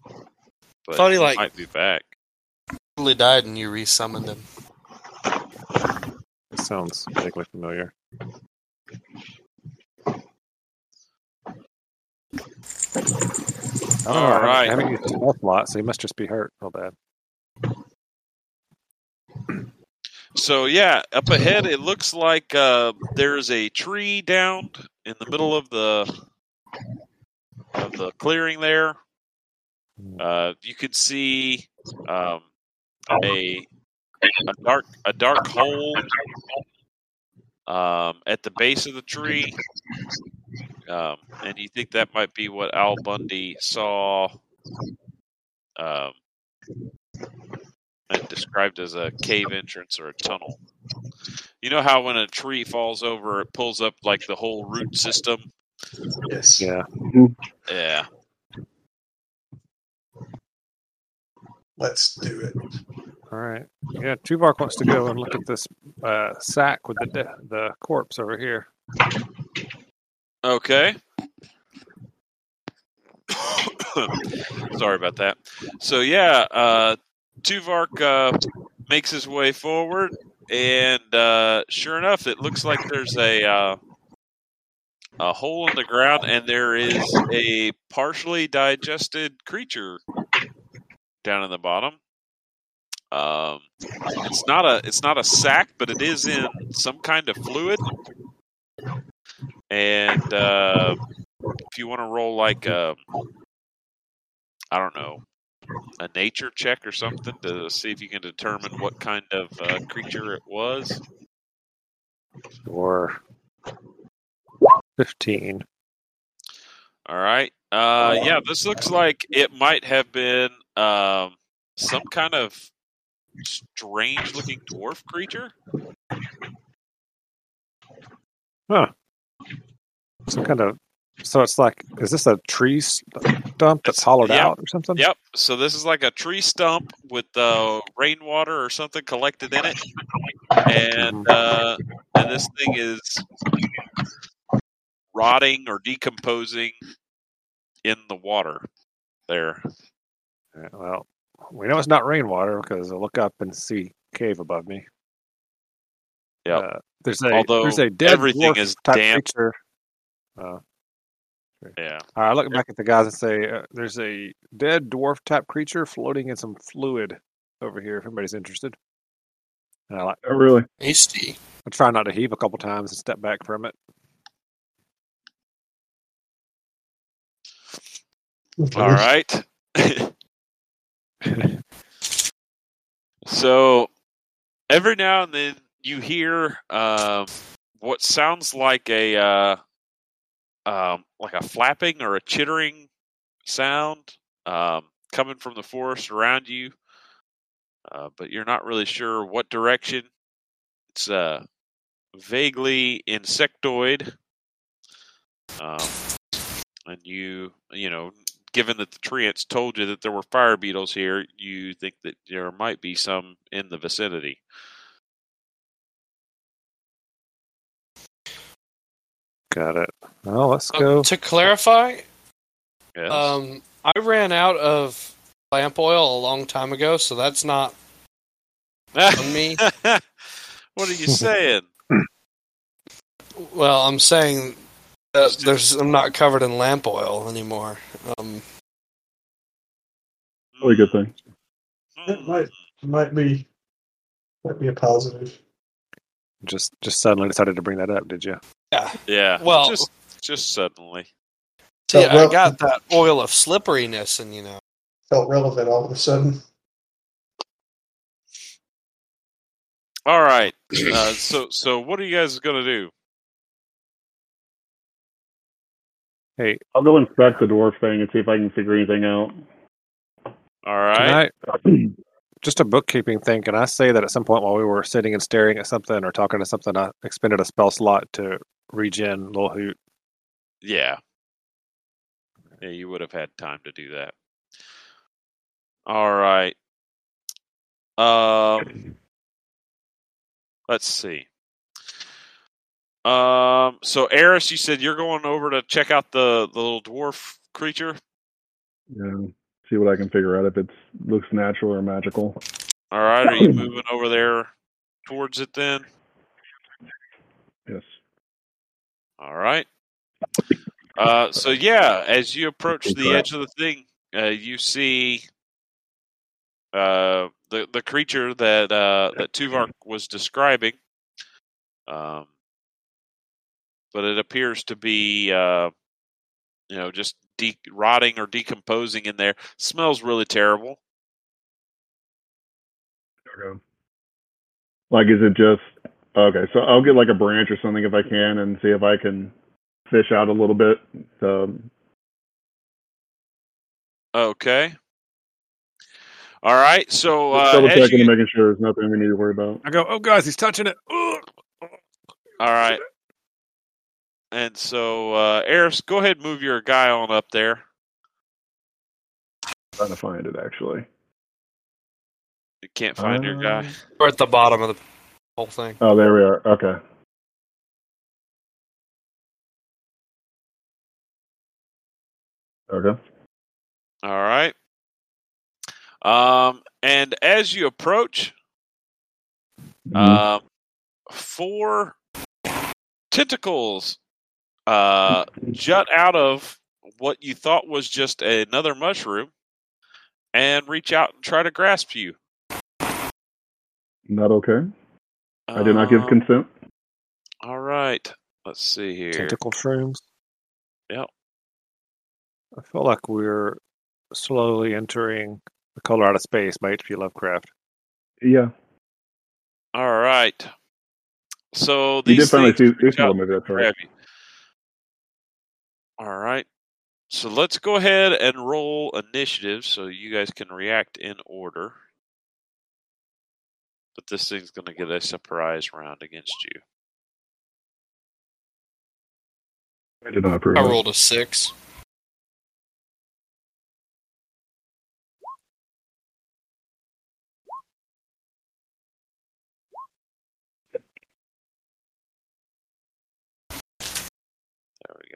but Thought he, he like- might be back. Totally died and you resummoned him. It sounds vaguely familiar. Don't. All right. I haven't used the health lot, so he must just be hurt real bad. So yeah, up ahead it looks like uh, there's a tree down in the middle of the of the clearing there. Uh, you could see um, a a dark a dark hole um, at the base of the tree, um, and you think that might be what Al Bundy saw. Um, and described as a cave entrance or a tunnel. You know how when a tree falls over, it pulls up like the whole root system. Yes. Yeah. Yeah. Let's do it. All right. Yeah. Tuvark wants to go and look at this uh, sack with the de- the corpse over here. Okay. Sorry about that. So yeah, uh, Tuvark uh, makes his way forward, and uh, sure enough, it looks like there's a uh, a hole in the ground, and there is a partially digested creature down in the bottom. Um, it's not a it's not a sack, but it is in some kind of fluid. And uh, if you want to roll like a, I don't know, a nature check or something to see if you can determine what kind of uh, creature it was. Or fifteen. All right. Uh, yeah, this looks like it might have been um, some kind of strange-looking dwarf creature. Some kind of. So it's like, is this a tree stump that's hollowed yeah. out or something? Yep. So this is like a tree stump with uh, rainwater or something collected in it, and uh, and this thing is rotting or decomposing in the water. There. Yeah, well, we know it's not rainwater because I look up and see cave above me. yeah Uh, there's a Although there's a dead everything is damp. Uh, Yeah. all right, I look back at the guys and say, uh, "There's a dead dwarf type creature floating in some fluid over here. If anybody's interested." And I like, Oh, really? Hasty. I try not to heave a couple times and step back from it. All right. so every now and then you hear um, what sounds like a uh, um, like a flapping or a chittering sound um, coming from the forest around you, uh, but you're not really sure what direction. It's uh, vaguely insectoid, um, and you you know given that the treants told you that there were fire beetles here, you think that there might be some in the vicinity. Got it. Well, let's Uh, go. to clarify, Yes. um, I ran out of lamp oil a long time ago, so that's not on me. what are you saying? Well, I'm saying that there's I'm not covered in lamp oil anymore. Um, Probably a good thing. It might might be might be a positive. Just just suddenly decided to bring that up, did you? Yeah. Yeah. Well- just just suddenly. See, well- I got that oil of slipperiness, and you know, Felt relevant all of a sudden. All right. Uh, so so what are you guys gonna do? Hey, I'll go inspect the dwarf thing and see if I can figure anything out. All right. I, just a bookkeeping thing. Can I say that at some point while we were sitting and staring at something or talking to something, I expended a spell slot to regen Lil Hoot? Yeah. Yeah, you would have had time to do that. All right. Um let's see. Um so Eris, you said you're going over to check out the, the little dwarf creature. Yeah. See what I can figure out if it looks natural or magical. All right, are you moving over there towards it then? Yes. All right. Uh, so yeah, as you approach the edge of the thing, uh, you see uh, the the creature that uh, that Tuvar was describing. Um, but it appears to be, uh, you know, just de- rotting or decomposing in there. Smells really terrible. Like, is it just okay? So I'll get like a branch or something if I can, and see if I can fish out a little bit. Um, Okay. All right. So just uh, double checking you and making sure there's nothing we need to worry about. I go, oh, guys, he's touching it. Ugh. All right. And so, uh, Eris, go ahead and move your guy on up there. trying to find it actually. You can't find your guy. Um, we're at the bottom of the whole thing. Oh, there we are. Okay. Okay. All right. Um, and as you approach, Mhm. um, four tentacles uh, jut out of what you thought was just another mushroom and reach out and try to grasp you. Not okay. I did not give Um, consent. All right. Let's see here. Tentacle shrooms. Yep. I feel like we're slowly entering the color out of space by H.P. Lovecraft. Yeah. All right. So You these did finally see things see reach out movie. That's right. grab. All right. So let's go ahead and roll initiative so you guys can react in order. But this thing's going to get a surprise round against you. I did not approve. I rolled a six. There we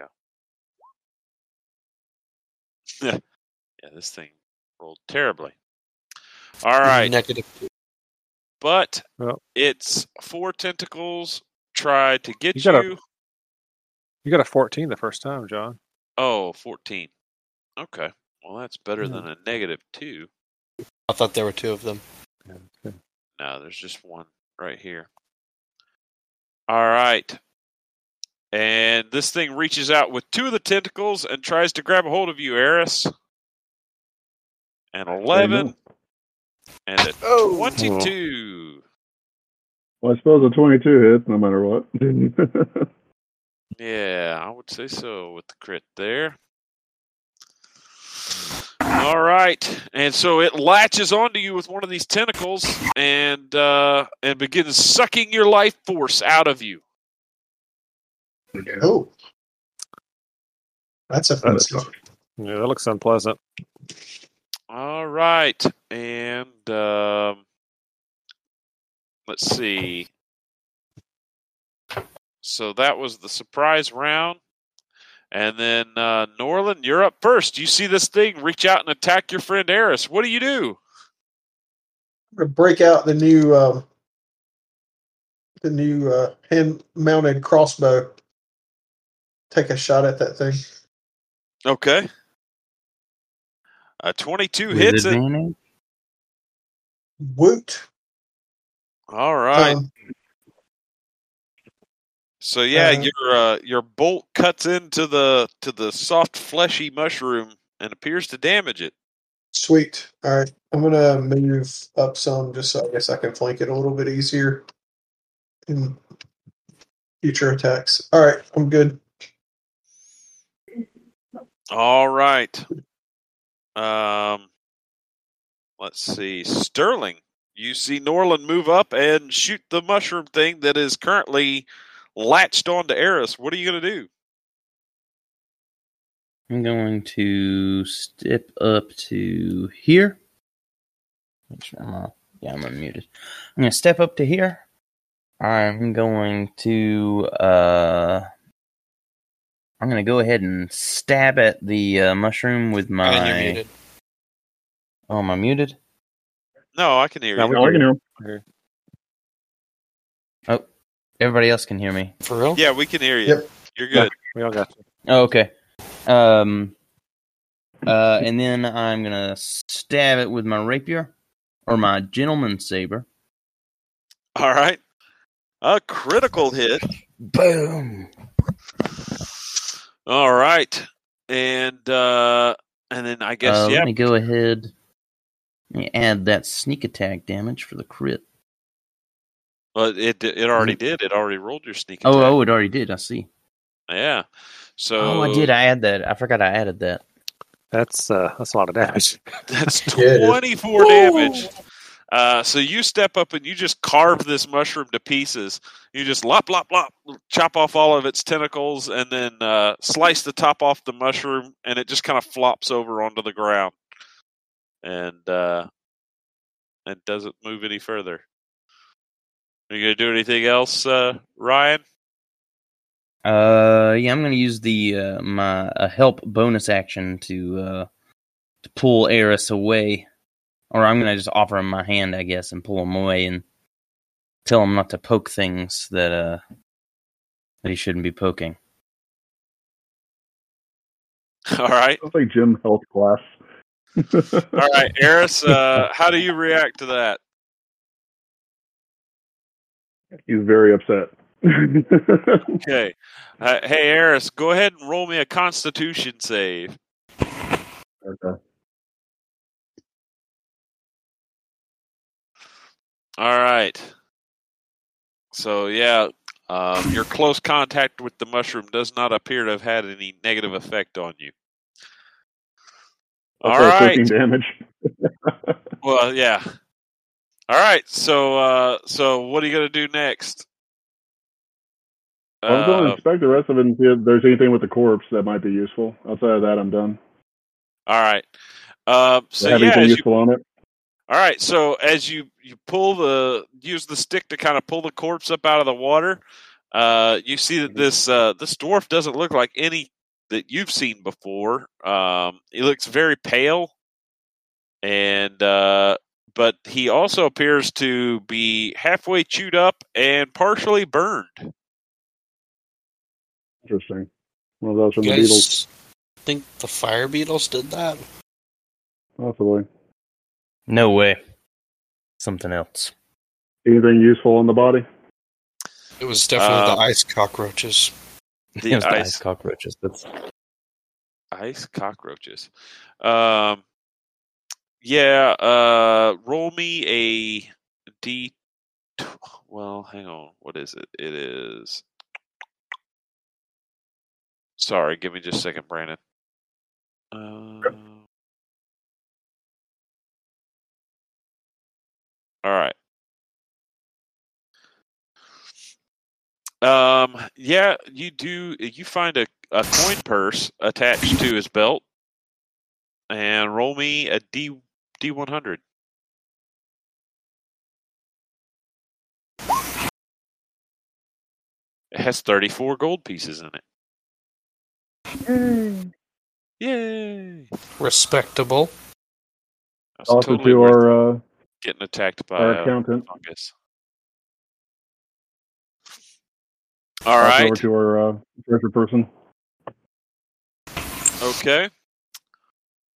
go. yeah, this thing rolled terribly. All right. Negative. But Well- it's four tentacles try to get You you. gotta- You got a 14 the first time, John. Oh, 14. Okay. Well, that's better Yeah. than a negative two. I thought there were two of them. Yeah, that's good. No, there's just one right here. All right. And this thing reaches out with two of the tentacles and tries to grab a hold of you, Eris. And 11 and a Oh. 22. Well, I suppose a 22 hits no matter what. Yeah, I would say so with the crit there. All right, and so it latches onto you with one of these tentacles and uh, and begins sucking your life force out of you. Oh, that's offensive. Yeah, that looks unpleasant. All right, and um, let's see. So that was the surprise round. And then uh, Norland, you're up first. You see this thing reach out and attack your friend Eris. What do you do? gonna break out the new um, the new uh, hand mounted crossbow. Take a shot at that thing. Okay. A 22 With hits it. Woot! All right. Um, So yeah, Uh, your uh, your bolt cuts into the to the soft fleshy mushroom and appears to damage it. sweet. All right, I'm gonna move up some just so I guess I can flank it a little bit easier in future attacks. All right, I'm good. All right. Um, let's see. Sterling, you see Norland move up and shoot the mushroom thing that is currently latched onto Eris. What are you going to do? I'm going to step up to here. Make sure I'm uh, yeah, I'm unmuted. I'm going to step up to here. I'm going to uh I'm going to go ahead and stab at the uh, mushroom with my. Oh, am I muted? No, I can hear No, you. we No, I can hear him. Everybody else can hear me. For real? Yeah, we can hear you. Yep. You're good. We all got you. Oh, okay. Um uh and then I'm going to stab it with my rapier or my gentleman's saber. All right. A critical hit. Boom. All right. And uh and then I guess Uh, yeah. Let me go ahead. Let me add that sneak attack damage for the crit. Well, it it already did. It already rolled your sneak Oh, attack. oh, oh, it already did. I see. Yeah. So oh, I did. I add that. I forgot I added that. That's uh, that's a lot of damage. That's Yeah, 24 damage. Uh, so you step up and you just carve this mushroom to pieces. You just lop, lop, lop, chop off all of its tentacles, and then uh, slice the top off the mushroom, and it just kind of flops over onto the ground, and uh, and doesn't move any further. Are you gonna do anything else, uh, Ryan? Uh, yeah, I'm to use the uh, my help bonus action to to pull Eris away, or I'm going to just offer him my hand, I guess, and pull him away and tell him not to poke things that uh that he shouldn't be poking. All right, Sounds like gym health class. all right, Eris. Uh, how do you react to that? He's very upset. Okay. Uh, hey, Eris, go ahead and roll me a Constitution save. okay. All right. So yeah, um, your close contact with the mushroom does not appear to have had any negative effect on you. All right. damage. Well, yeah. All right. So, uh, so what are you gonna do next? I'm going to Uh, inspect the rest of it and see if there's anything with the corpse that might be useful. Outside of that, I'm done. all right. Do so have yeah, anything as you useful on it? All right, so as you you pull the use the stick to kind of pull the corpse up out of the water, uh, you see that this uh, this dwarf doesn't look like any that you've seen before. Um, he looks very pale, and uh, but he also appears to be halfway chewed up and partially burned. Interesting. One of those from You the beetles, guys think the fire beetles did that? possibly. No way. Something else. Anything useful on the body? It was definitely Um, the ice cockroaches. The It was the ice- ice cockroaches. That's Ice cockroaches. Um, yeah. Uh, roll me a d. Well, hang on. What is it? It is. Sorry, give me just a second, Brandon. Uh, all right. Um. Yeah, you do. You find a, a coin purse attached to his belt, and roll me a d d one hundred. It has thirty four gold pieces in it. Yay! Respectable. That's Also totally to our uh, getting attacked by Our a accountant. fungus. All Pass right. Over to our uh, treasure person. Okay.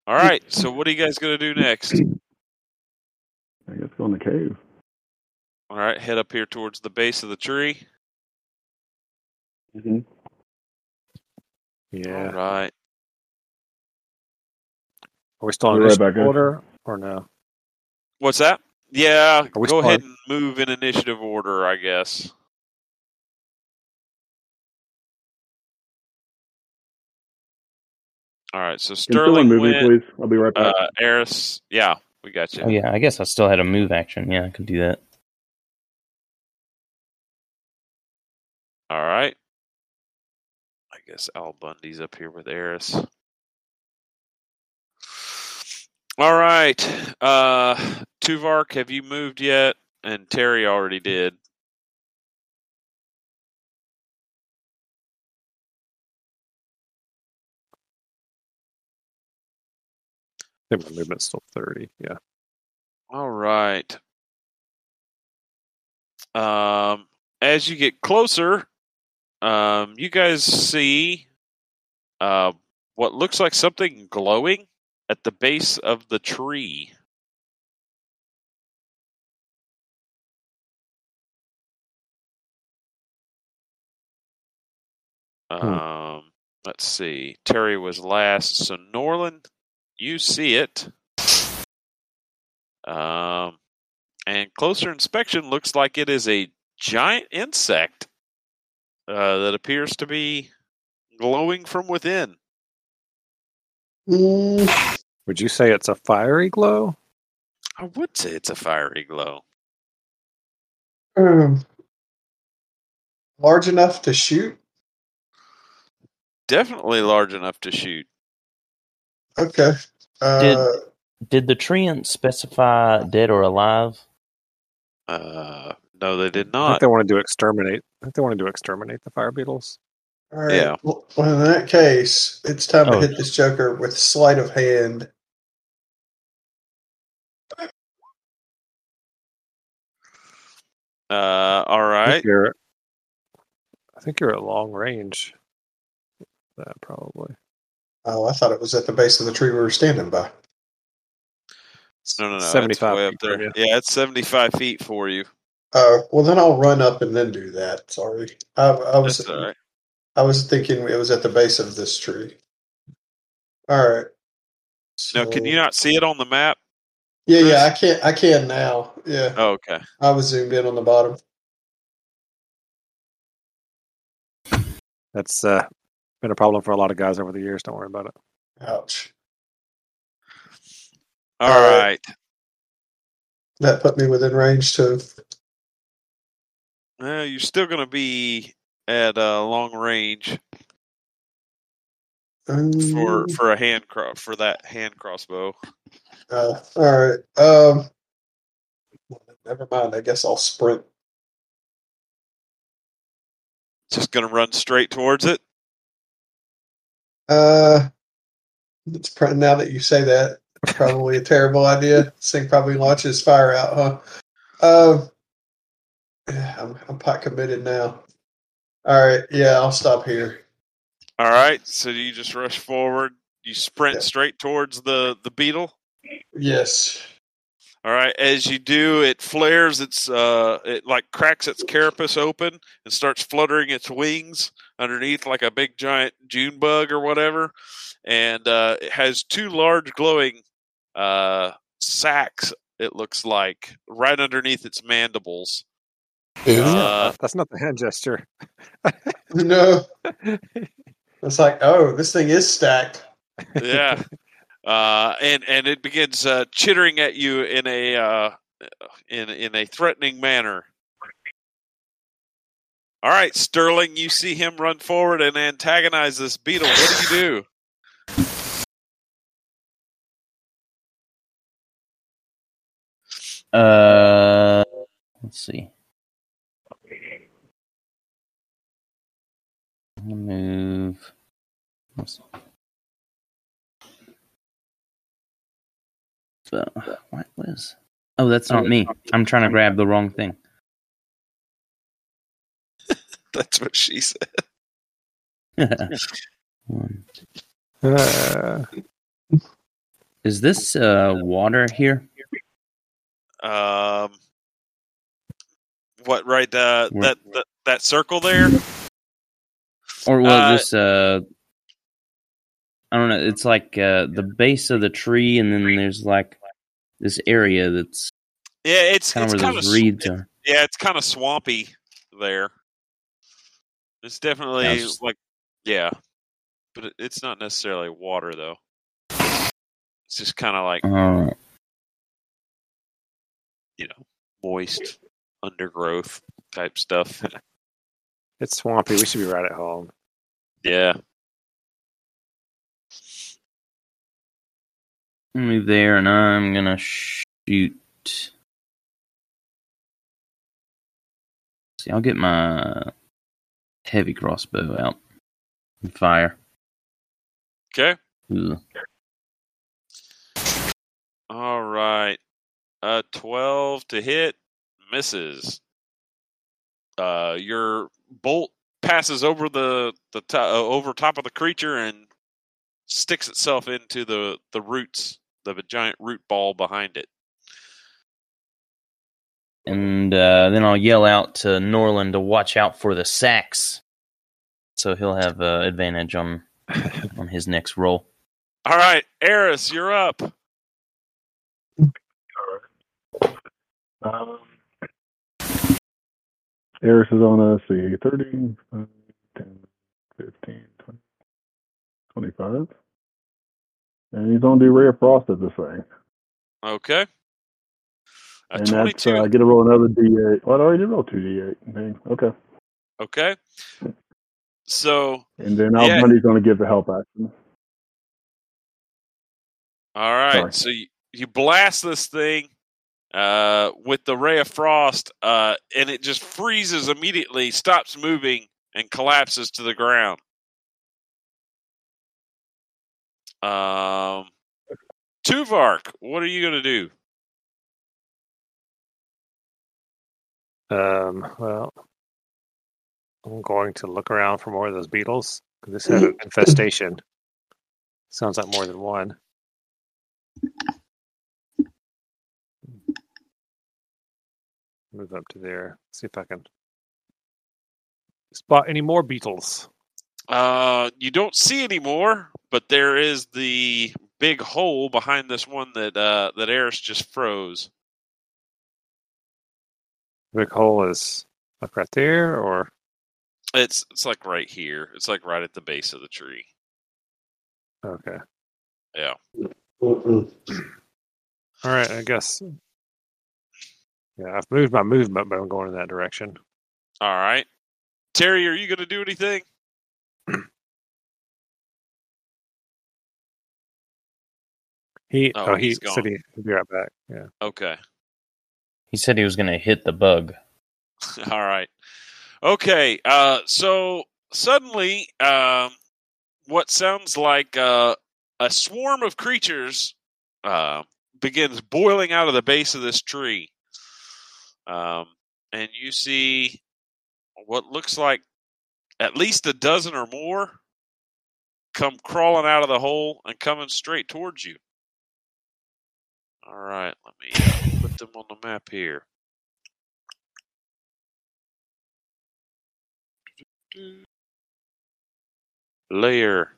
All right. So what are you guys gonna do next? I guess go in the cave. All right. Head up here towards the base of the tree. Mm-hmm. Yeah. All right. Are we still on We're right back in. order or no? What's that? Yeah. Go still ahead and move in initiative order, I guess. All right. So Sterling move me, went. please? I'll be right back. Uh, Eris. Yeah, we got you. Oh yeah, I guess I still had a move action. Yeah, I could do that. All right. I guess Al Bundy's up here with Eris. All right. Uh Tuvark, have you moved yet? And Terry already did. I think my movement's still 30. Yeah. All right. Um as you get closer, um you guys see uh what looks like something glowing at the base of the tree. Um, let's see. Terry was last, so Norland, you see it. Um, and closer inspection looks like it is a giant insect uh, that appears to be glowing from within. Mm, Would you say it's a fiery glow? I would say it's a fiery glow. um, large enough to shoot. Definitely large enough to shoot. Okay. Uh, Did the treant specify dead or alive? Uh, no, they did I think not. they wanted to exterminate. I think they want to exterminate the fire beetles. All right. yeah. Well, in that case, it's time to Oh. hit this Joker with sleight of hand. Uh, all I think you're, I think you're at long range. That probably. Oh, I thought it was at the base of the tree we were standing by. No, no, no. 75 it's way up feet from there. Yeah, it's seventy-five feet for you. Uh, well, then I'll run up and then do that. Sorry, I, I was That's all right. I was thinking it was at the base of this tree. All right. Now, can you not see it on the map? Yeah, yeah, I can't. I can now. Yeah, Oh, okay. I was zoomed in on the bottom. That's uh, been a problem for a lot of guys over the years. Don't worry about it. Ouch. All All right. right. That put me within range too. Uh, you're still going to be at uh, long range for Um, for a hand cro- for that hand crossbow. uh, all right. Um, never mind. I guess I'll sprint. Just going to run straight towards it. Uh, it's pr- now that you say that, probably a terrible idea. This thing probably launches fire out, huh? Um, yeah, I'm I'm pot committed now. All right, yeah, I'll stop here. All right. So you just rush forward. You sprint Yeah. straight towards the the beetle. Yes. All right. As you do, it flares. Its uh, it like cracks its carapace open and starts fluttering its wings underneath like a big giant June bug or whatever. And uh, it has two large glowing uh, sacks. It looks like right underneath its mandibles. Ooh. Uh, That's not the hand gesture. No. It's like, oh, this thing is stacked. yeah. Uh, and and it begins uh, chittering at you in a uh, in in a threatening manner. All right, Sterling, you see him run forward and antagonize this beetle. What do you do? Uh, let's see. Move. let's- So, what was? Oh, that's not me. I'm trying to grab the wrong thing. That's what she said. One. Uh, Is this uh, water here? Um, what? Right? Uh, Where- that, that that circle there. Or well, Uh, just uh, I don't know. It's like uh, the base of the tree, and then there's like this area that's Yeah, it's kind it's of where kind of those reeds are. yeah, it's kind of swampy there. It's definitely Yeah, just- like yeah, but it, it's not necessarily water though. It's just kind of like Uh, you know moist undergrowth type stuff. it's swampy. We should be right at home. yeah. move there, and I'm gonna shoot. See, I'll get my heavy crossbow out and fire. Okay. Ugh. All right. Uh, twelve to hit misses. Uh, your bolt passes over the the to- uh, over top of the creature and sticks itself into the the roots, the giant root ball behind it. And uh, then I'll yell out to Norland to watch out for the sacks, so he'll have uh, advantage on on his next roll. All right, Eris, you're up. Um, Eris is on a see 30, uh, 10, 15, 20, 25. And he's on of Frost at this thing. Okay. A and that's, twenty-two. uh, I get to roll another D8. Well, I already did roll two D8. Dang. Okay. okay. So, And then Yeah. Albundy's going to give the help action. all right. Sorry. So you, you blast this thing uh, with the ray of frost, uh, and it just freezes immediately, stops moving, and collapses to the ground. Um, Tuvark, what are you going to do? Um, well, I'm going to look around for more of those beetles. This had an infestation. Sounds like more than one. Move up to there. See if I can spot any more beetles. Uh, you don't see any more, but there is the big hole behind this one that uh, that Eris just froze. Big hole is like right there, or It's it's like right here. It's like right at the base of the tree. okay. Yeah. All right, I guess. Yeah, I've moved my movement, but I'm going in that direction. All right. Terry, are you going to do anything? He Oh, oh, he he's said he, he'd be right back. Yeah. Okay. He said he was gonna hit the bug. All right. Okay. Uh, so suddenly, um, what sounds like uh, a swarm of creatures uh, begins boiling out of the base of this tree, um, and you see what looks like at least a dozen or more come crawling out of the hole and coming straight towards you. All right, let me uh, put them on the map here. Layer.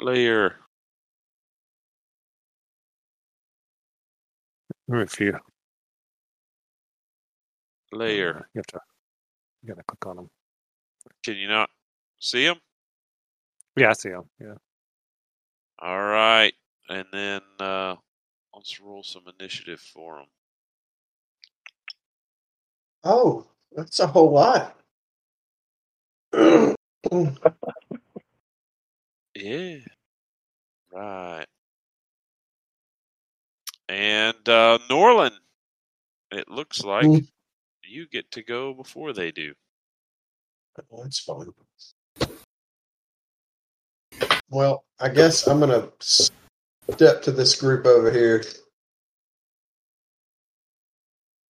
Layer. Maybe a few. Layer. You have to. You gotta click on them. Can you not see them? Yeah, I see them. Yeah. All right. And then uh, let's roll some initiative for them. Oh, that's a whole lot. Yeah. Right. And uh, Norland, it looks like Mm. you get to go before they do. Well, that's fine. Well, I guess I'm gonna step to this group over here.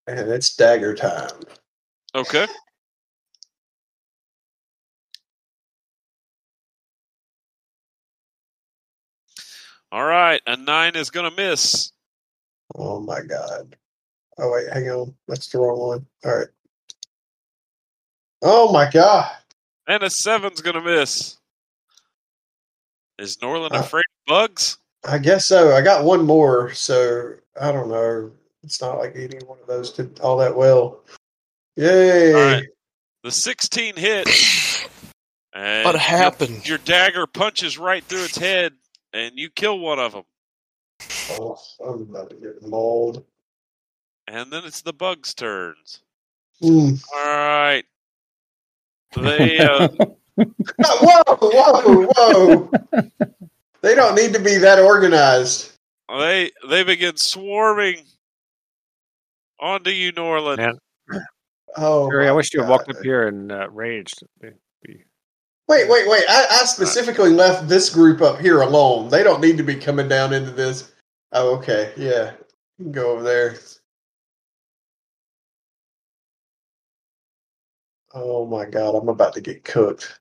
And it's dagger time. Okay. All right, a nine is going to miss. Oh my god. Oh wait, hang on. That's the wrong one. All right. Oh my god. And a seven's going to miss. Is Norland Uh, afraid of bugs? I guess so. I got one more, so I don't know. It's not like any one of those did all that well. Yay! All right. The 16 hits. And What your- happened? Your, dagger punches right through its head, and you kill one of them. Oh, I'm about to get mauled. And then it's the bugs' turns. Mm. All right. They uh, Whoa, whoa, whoa! they don't need to be that organized. they they begin swarming onto you, Norland. Man, Oh, Harry, I my wish you had walked up here and uh, raged. Wait, wait, wait! I, I specifically left this group up here alone. They don't need to be coming down into this. Oh, okay, yeah. Go over there. Oh my god, I'm about to get cooked.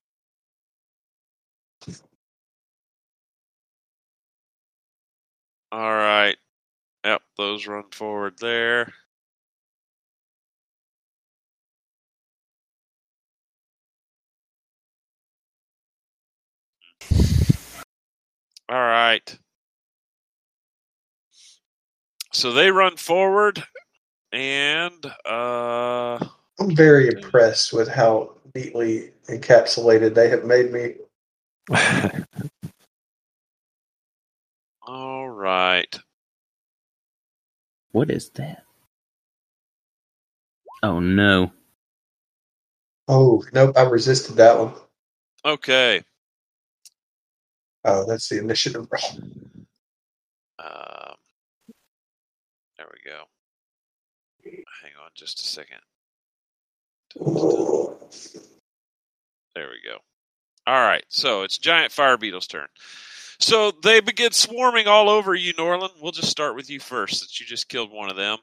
All right. Yep, those run forward there. All right. So they run forward and uh I'm very impressed with how neatly encapsulated they have made me. all right. what is that? Oh no. Oh, nope, I resisted that one. Okay. Oh, that's the initiative roll. There go. Hang on just a second. There we go. All right, so it's giant fire beetle's turn. So they begin swarming all over you, Norland. We'll just start with you first, since you just killed one of them,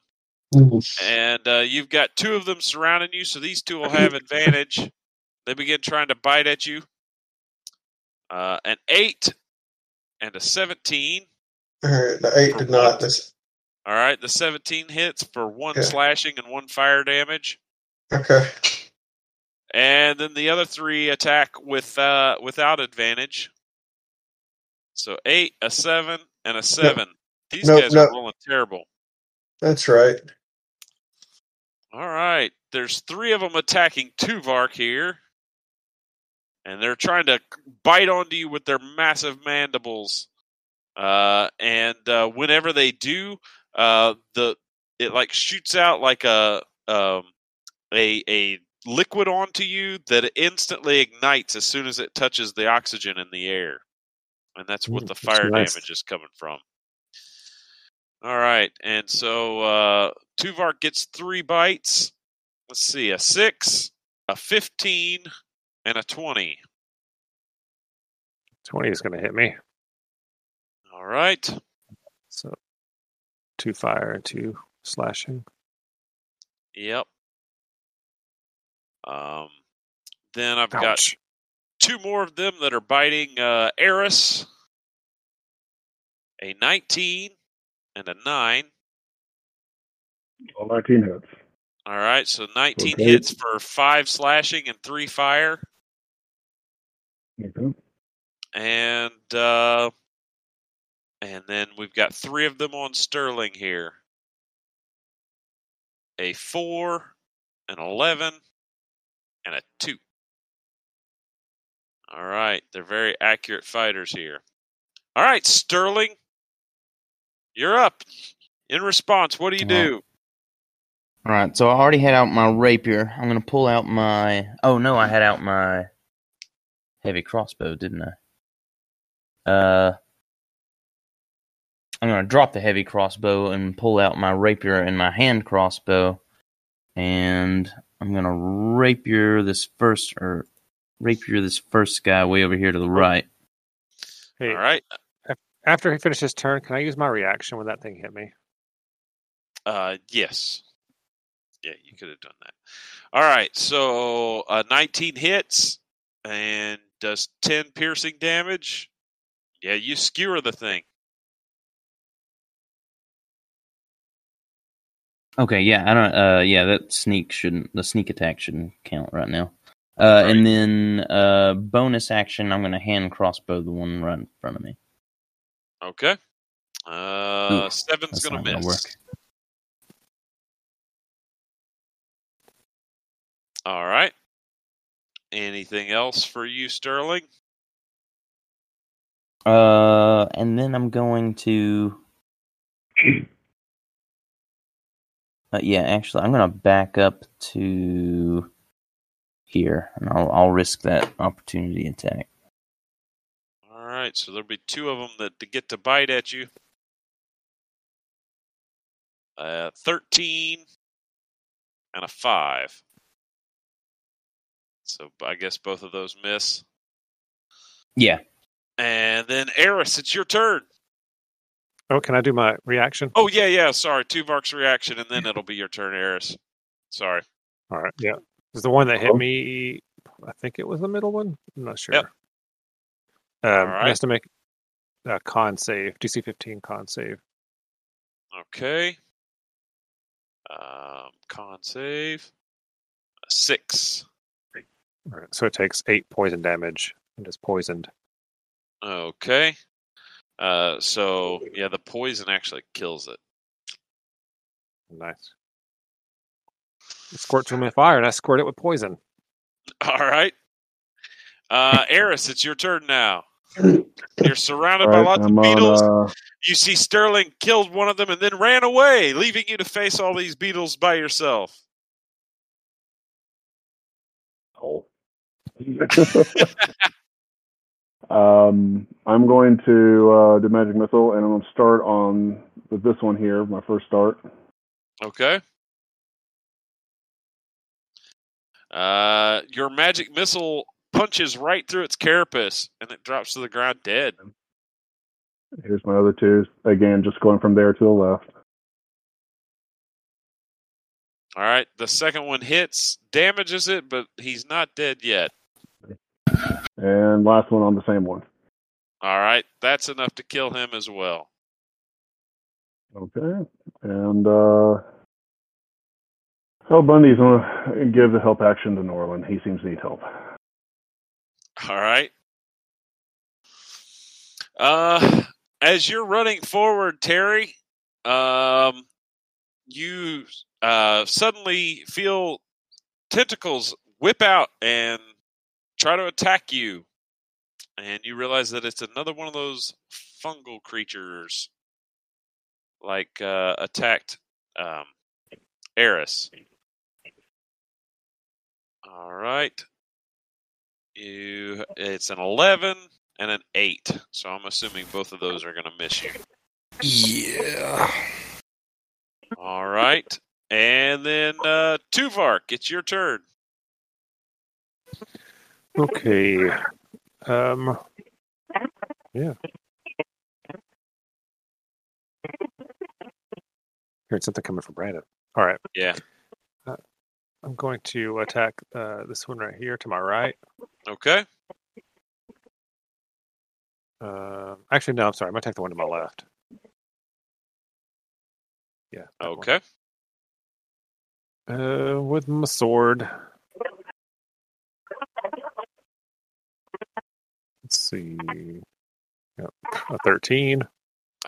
and uh, you've got two of them surrounding you. So these two will have advantage. They begin trying to bite at you. Uh, an eight and a seventeen. All right, the eight did not. All right, the seventeen hits for one Okay. slashing and one fire damage. okay. And then the other three attack with uh, without advantage. So eight, a seven, and a seven. These Nope, guys nope. are rolling terrible. That's right. All right, there's three of them attacking Tuvark here, and they're trying to bite onto you with their massive mandibles. Uh, and uh, whenever they do, uh, the it like shoots out like a um, a a liquid onto you that instantly ignites as soon as it touches the oxygen in the air, and that's what Mm, the fire nice. damage is coming from. All right, and so uh, Tuvark gets three bites. Let's see, a six, a fifteen, and a twenty. 20 is going to hit me. All right, So two fire and two slashing. yep. Um, then I've got two more of them that are biting uh, Eris. A 19 and a 9. All 19 hits. All right, so 19 Okay. hits for 5 slashing and 3 fire. Okay. And uh, and then we've got 3 of them on Sterling here. A 4, an 11, and a 2. All right, they're very accurate fighters here. All right, Sterling, you're up. In response, what do you do? All right, so I already had out my rapier. I'm gonna pull out my. Oh no, I had out my heavy crossbow, didn't I? Uh, I'm gonna drop the heavy crossbow and pull out my rapier and my hand crossbow, and I'm gonna rapier this first or rapier this first guy way over here to the right. Hey, All right. after he finishes his turn, can I use my reaction when that thing hit me? Uh, yes. Yeah, you could have done that. All right, so uh, 19 hits and does 10 piercing damage. Yeah, you skewer the thing. Okay, yeah, I don't. Uh, yeah, that sneak shouldn't. The sneak attack shouldn't count right now. Uh, and then uh, bonus action, I'm going to hand crossbow the one right in front of me. Okay. Uh, Ooh, seven's gonna not miss. gonna. All right. Anything else for you, Sterling? Uh, and then I'm going to. Uh, yeah, actually, I'm going to back up to here, and I'll I'll risk that opportunity attack. All right, so there'll be two of them that to get to bite at you. Uh, thirteen and a five. So I guess both of those miss. Yeah. And then Eris, it's your turn. Oh, can I do my reaction? Oh yeah, yeah. Sorry, Tuvark's reaction, and then it'll be your turn, Eris. Sorry. All right. Yeah. Is the one that hit Oh. me? I think it was the middle one. I'm not sure. Yep. Um, right. He has to make a con save, DC 15 con save. Okay. Um, con save. Six. All right. So it takes eight poison damage and is poisoned. Okay. Uh, so yeah, the poison actually kills it. Nice. It squirts him with fire, and I squirt it with poison. All right. Uh, Eris, it's your turn now. You're surrounded All by lots I'm of beetles. on. Uh, You see Sterling killed one of them and then ran away, leaving you to face all these beetles by yourself. hole. um, I'm going to uh, do magic missile, and I'm going to start on with this one here, my first start. Okay. Uh, your magic missile punches right through its carapace and it drops to the ground dead. Here's my other two. Again, just going from there to the left. All right. The second one hits, damages it, but he's not dead yet. And last one on the same one. All right. That's enough to kill him as well. Okay. And uh Oh, Bundy's gonna give the help action to Norland. He seems to need help. All right. Uh, as you're running forward, Terry, um, you uh, suddenly feel tentacles whip out and try to attack you, and you realize that it's another one of those fungal creatures, like uh, attacked um, Eris. All right. You it's an 11 and an 8. So I'm assuming both of those are going to miss you. Yeah. All right. And then uh Tuvark, it's your turn. Okay. Um. Yeah. Heard something coming from Brandon. All right. Yeah. I'm going to attack uh, this one right here to my right. Okay. Uh, actually, no. I'm sorry. I'm gonna attack the one to my left. Yeah. that one. Okay. Uh, with my sword. See. Yep. A 13.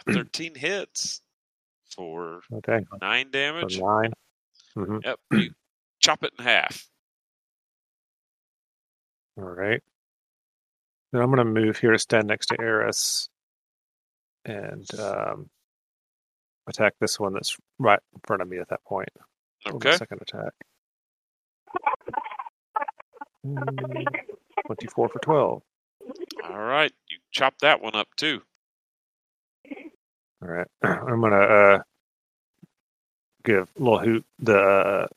A 13 hits for Okay. 9 So damage. 9. hmm Yep. You chop it in half. All right. Then I'm going to move here to stand next to Eris and um, attack this one that's right in front of me at that point. Okay. Second attack. Mm, 24 for 12. All right. You chop that one up too. All right. I'm going to uh, give little hoot the uh,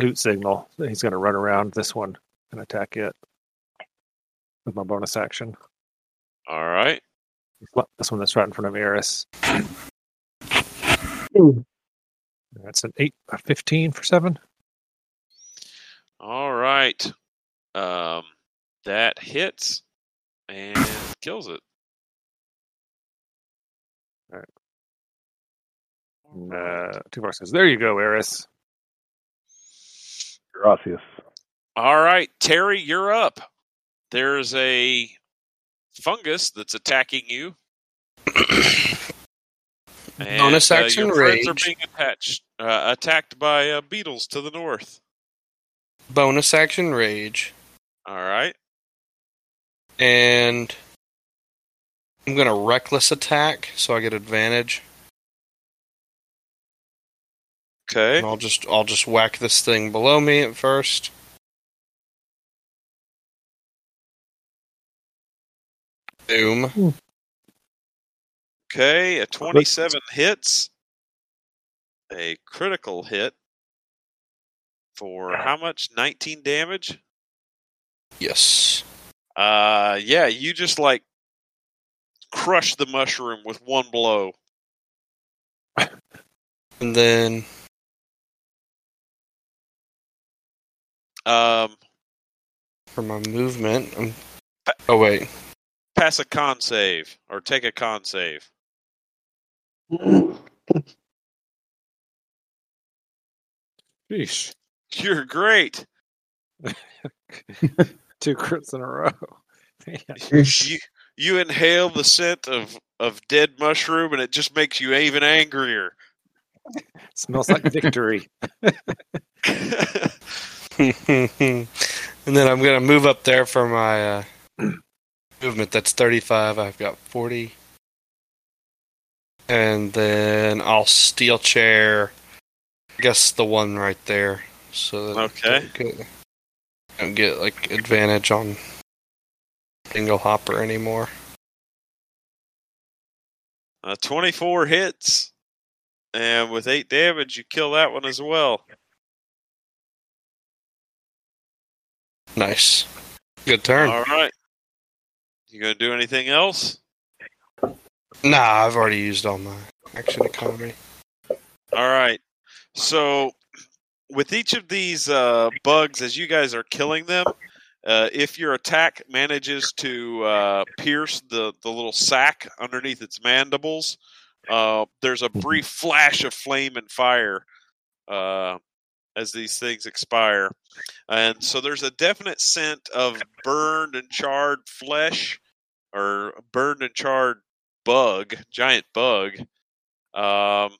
hoot signal he's going to run around this one and attack it with my bonus action. All right. This one that's right in front of Eris. That's an eight, a fifteen for seven. All right. Um, that hits and kills it. And, uh, Tuvark says, "There you go, Eris." Gracias. All right, Terry, you're up. There's a fungus that's attacking you. And, Bonus uh, action your friends are being attached, uh, attacked by uh, beetles to the north. Bonus action rage. All right. And I'm gonna reckless attack so I get advantage. Okay. And I'll just I'll just whack this thing below me at first. Boom. Okay. A 27 hits. A critical hit for how much? 19 damage. Yes. Uh, yeah. You just like crush the mushroom with one blow. And then Um, for my movement, I'm Oh wait. pass a con save or take a con save. Sheesh. You're great. Two crits in a row. You you inhale the scent of of dead mushroom, and it just makes you even angrier. Smells like victory. and then I'm gonna move up there for my uh, movement. That's 35. I've got 40. And then I'll steel chair. I guess the one right there. So Okay. Don't get, like advantage on single hopper anymore. Uh, Twenty four hits, and with eight damage, you kill that one as well. Nice. Good turn. All right. You gonna do anything else? Nah, I've already used all my action economy. All right. So, with each of these uh, bugs, as you guys are killing them, uh, if your attack manages to uh, pierce the, the little sac underneath its mandibles, uh, there's a brief flash of flame and fire uh, as these things expire. And so there's a definite scent of burned and charred flesh or burned and charred bug, giant bug. Um,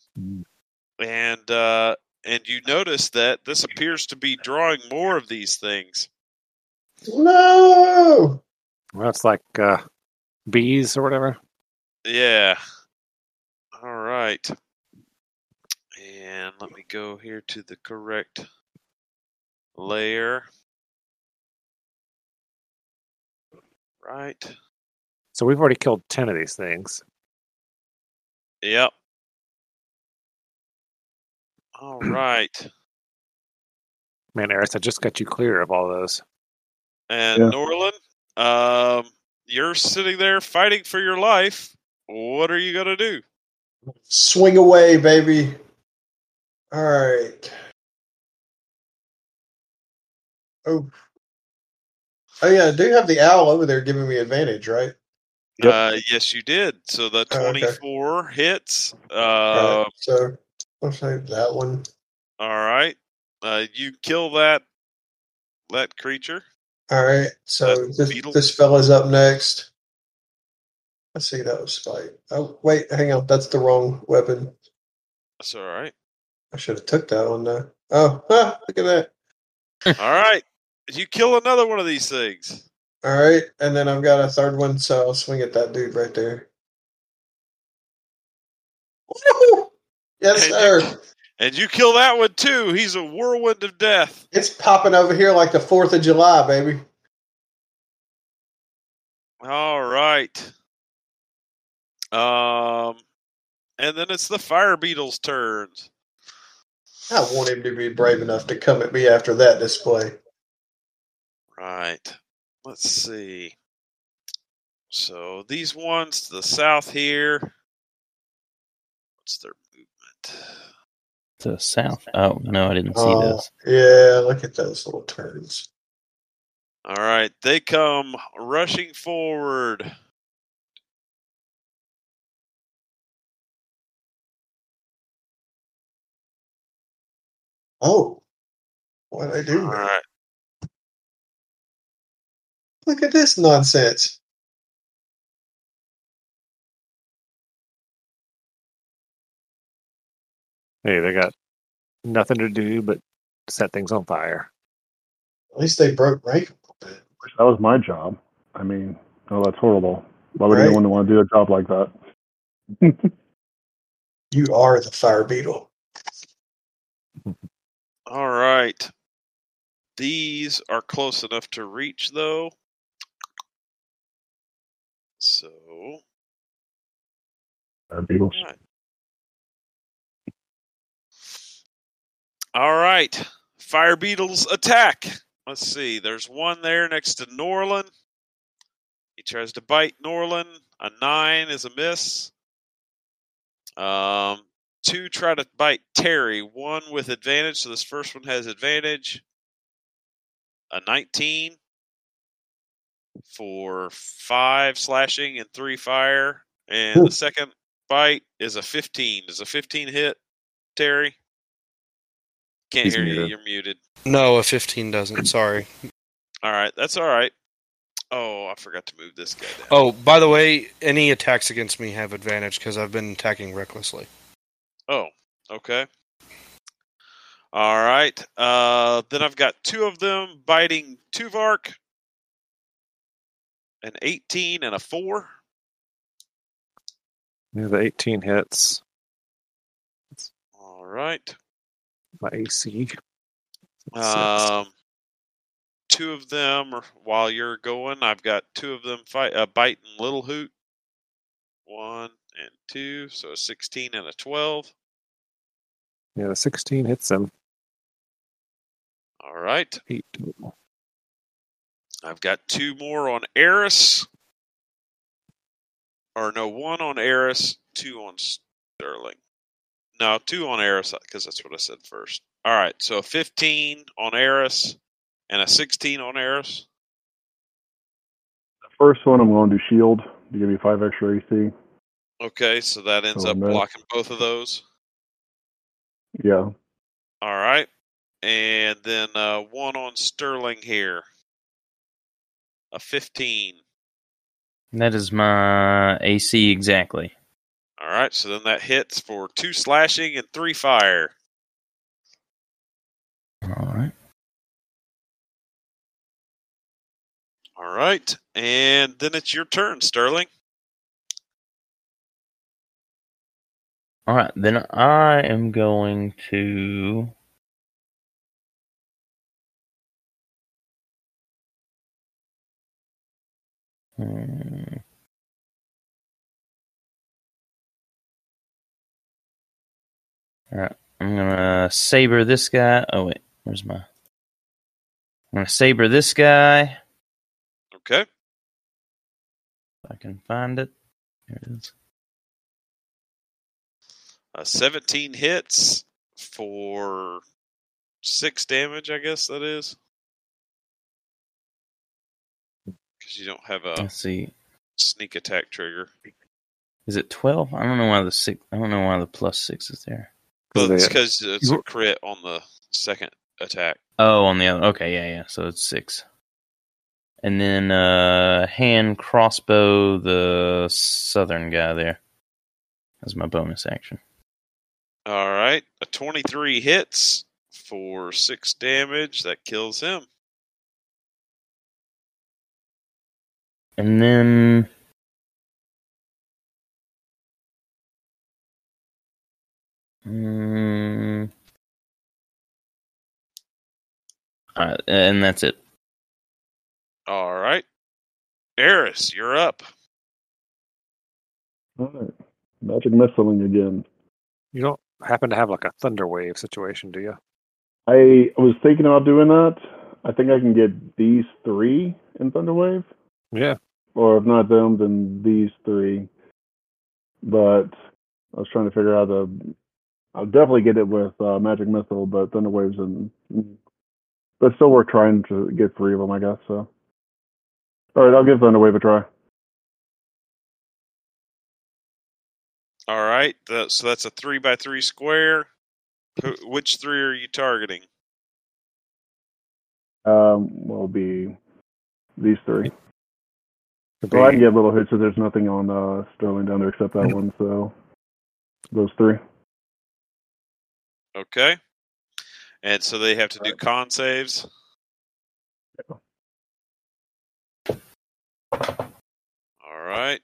and uh, and you notice that this appears to be drawing more of these things. No. Well, it's like uh, bees or whatever. Yeah. All right. And let me go here to the correct layer. Right. So we've already killed ten of these things. Yep. All right. Man, Eris, I just got you clear of all those. And Yeah. Norland, um, you're sitting there fighting for your life. What are you gonna do? Swing away, baby. All right. Oh. Oh yeah, I do have the owl over there giving me advantage, right? Yep. Uh, yes, you did. So the Oh, okay. 24 hits. Uh, All right, so I'll save that one. all right. Uh, you kill that that creature. All right, so this, beetle? this fella's up next. Let's see, that was Spike. Oh wait, hang on, that's the wrong weapon. That's all right. I should have took that one though. Oh, ah, look at that. all right. You kill another one of these things. All right, and then I've got a third one, so I'll swing at that dude right there. Woo! Yes, And sir. And you kill that one too. He's a whirlwind of death. It's popping over here like the Fourth of July, baby. All right. Um, and then it's the fire beetle's turns. I want him to be brave enough to come at me after that display. Right. Let's see. So these ones to the south here. What's their? To the south. Oh no, I didn't see Oh, those. yeah, look at those little turns. All right, they come rushing forward. Oh, what I do? All now? right. Look at this nonsense. Hey, they got nothing to do but set things on fire. At least they broke rank a little bit. That was my job. I mean, oh, that's horrible. Why would Right. anyone want to do a job like that? You are the fire beetle. All right. These are close enough to reach, though. So, Fire beetles. Right. All right. Fire beetles attack. Let's see. There's one there next to Norland. He tries to bite Norland. A nine is a miss. Um, two try to bite Terry. One with advantage. So this first one has advantage. A 19 for five slashing and three fire. And the second bite is a 15. Does a 15 hit, Terry? Can't He's hear you. You're muted. No, a 15 doesn't. Sorry. All right. That's all right. Oh, I forgot to move this guy down. Oh, by the way, any attacks against me have advantage because I've been attacking recklessly. Oh, okay. All right. Uh, then I've got two of them biting Tuvark. An 18 and a 4. Yeah, the 18 hits. All right. My AC. Um, two of them, while you're going, I've got two of them fight, uh, biting Little Hoot. One and two. So a 16 and a 12. yeah, the 16 hits him. All right. Eight total. I've got two more on Eris. Or no, one on Eris, two on Sterling. No, two on Eris because that's what I said first. All right, so 15 on Eris and a 16 on Eris. The first one, I'm going to do shield to give me five extra AC. Okay, so that ends Oh, up no. blocking both of those. Yeah. All right, and then uh, one on Sterling here, a 15. That is my AC exactly. All right, so then that hits for two slashing and three fire. All right. All right, and then it's your turn, Sterling. All right. Then I am going to. Hmm. All right. I'm gonna saber this guy. Oh wait, where's my? I'm gonna saber this guy. Okay. If I can find it. There it is. Uh, 17 hits for six damage, I guess that is. Because you don't have a Let's see. sneak attack trigger. Is it twelve? I don't know why the six. I don't know why the plus six is there. But it's because it's a crit on the second attack. Oh, on the other. Okay, yeah, yeah. So it's six. And then uh hand crossbow the southern guy there. That's my bonus action. All right. A 23 hits for six damage. That kills him. And then Mm, all right, and that's it. All right. Eris, you're up. All right. Magic missiling again. You don't happen to have like a thunder wave situation, do you? I was thinking about doing that. I think I can get these three in Thunderwave. Yeah. or if not them, then these three. But I was trying to figure out the. I'll definitely get it with uh, Magic Missile, but Thunder Waves and. But still, worth trying to get three of them, I guess. So. All right, I'll give Thunder Wave a try. All right. That, so that's a three by three square. Which three are you targeting? Um, will be these three. Could Well, I can be- get little hits if there's nothing on uh, Sterling down there except that one. So those three. Okay. And so they have to do con saves. All right.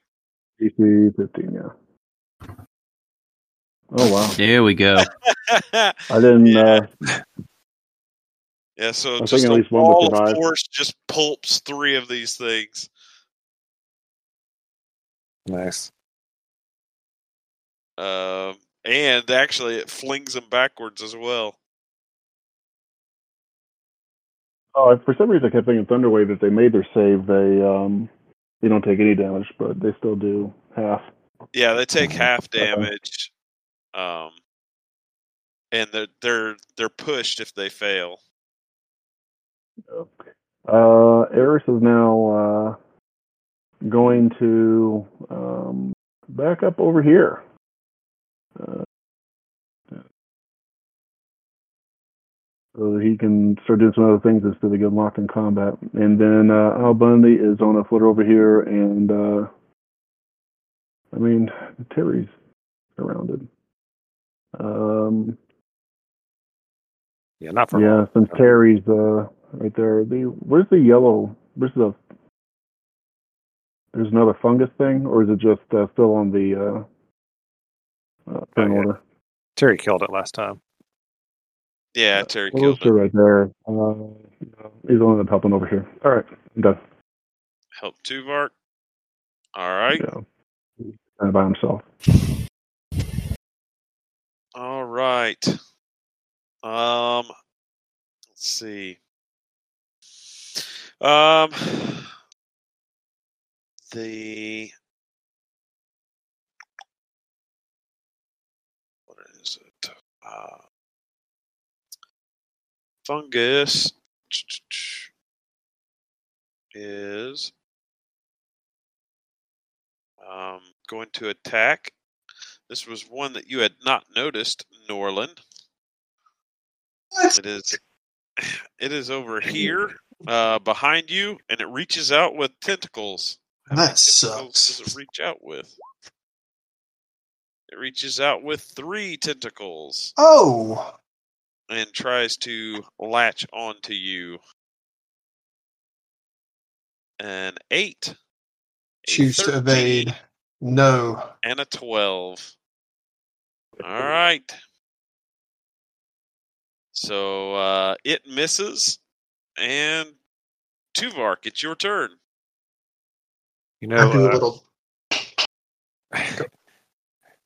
DC 15, yeah. Oh wow! There we go. I didn't. Yeah. Uh, yeah, so I just think at a least one would wall of force just pulps three of these things. nice. Um, and actually, it flings them backwards as well. oh, for some reason, I kept thinking Thunderwave. If they made their save, they um, they don't take any damage, but they still do half. Yeah, they take half damage. Um, and they're they're they're pushed if they fail. Uh, Eris is now uh, going to um, back up over here. Uh, so that he can start doing some other things instead of getting locked in combat. And then uh, Al Bundy is on a footer over here, and uh, I mean Terry's surrounded. Um, Yeah, not for yeah, long. since Terry's uh, right there. The where's the yellow? Where's the? There's another fungus thing, or is it just uh, still on the uh, uh, turn Oh, yeah. order? Terry killed it last time. Yeah, Terry Well, killed it. right there. Uh, no, he's the one helping over here. All right, I'm done. Help Tuvark. All right. Yeah. by himself. All right. Um, let's see. Um, the Uh, fungus is um, going to attack. This was one that you had not noticed, Norland. What? It is it is over here, uh, behind you, and it reaches out with tentacles. How That sucks. Does it reach out with? It reaches out with three tentacles Oh, and tries to latch onto you. An eight, a choose to evade. No. and a twelve. All right. So uh, it misses, and Tuvark, it's your turn. You know, I do a uh, little.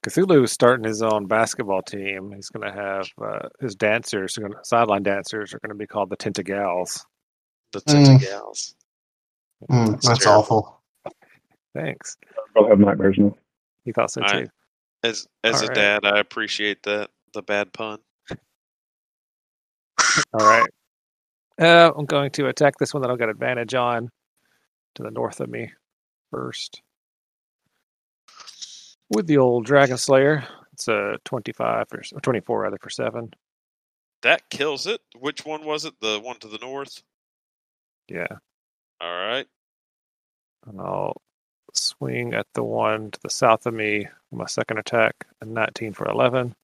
Cthulhu is starting his own basketball team. He's going to have uh, his dancers, gonna, sideline dancers, are going to be called the Tentagals. The Mm. Tentagals. Mm, That's that's awful. Thanks. I'll have nightmares now. He thought so too. right. As as All a right. dad, I appreciate that the bad pun. All right. Uh, I'm going to attack this one that I've got advantage on to the north of me first. With the old Dragon Slayer. It's a 25 or 24 rather for 7. That kills it. Which one was it? The one to the north. Yeah. All right. And I'll swing at the one to the south of me. with My second attack, a 19 for 11.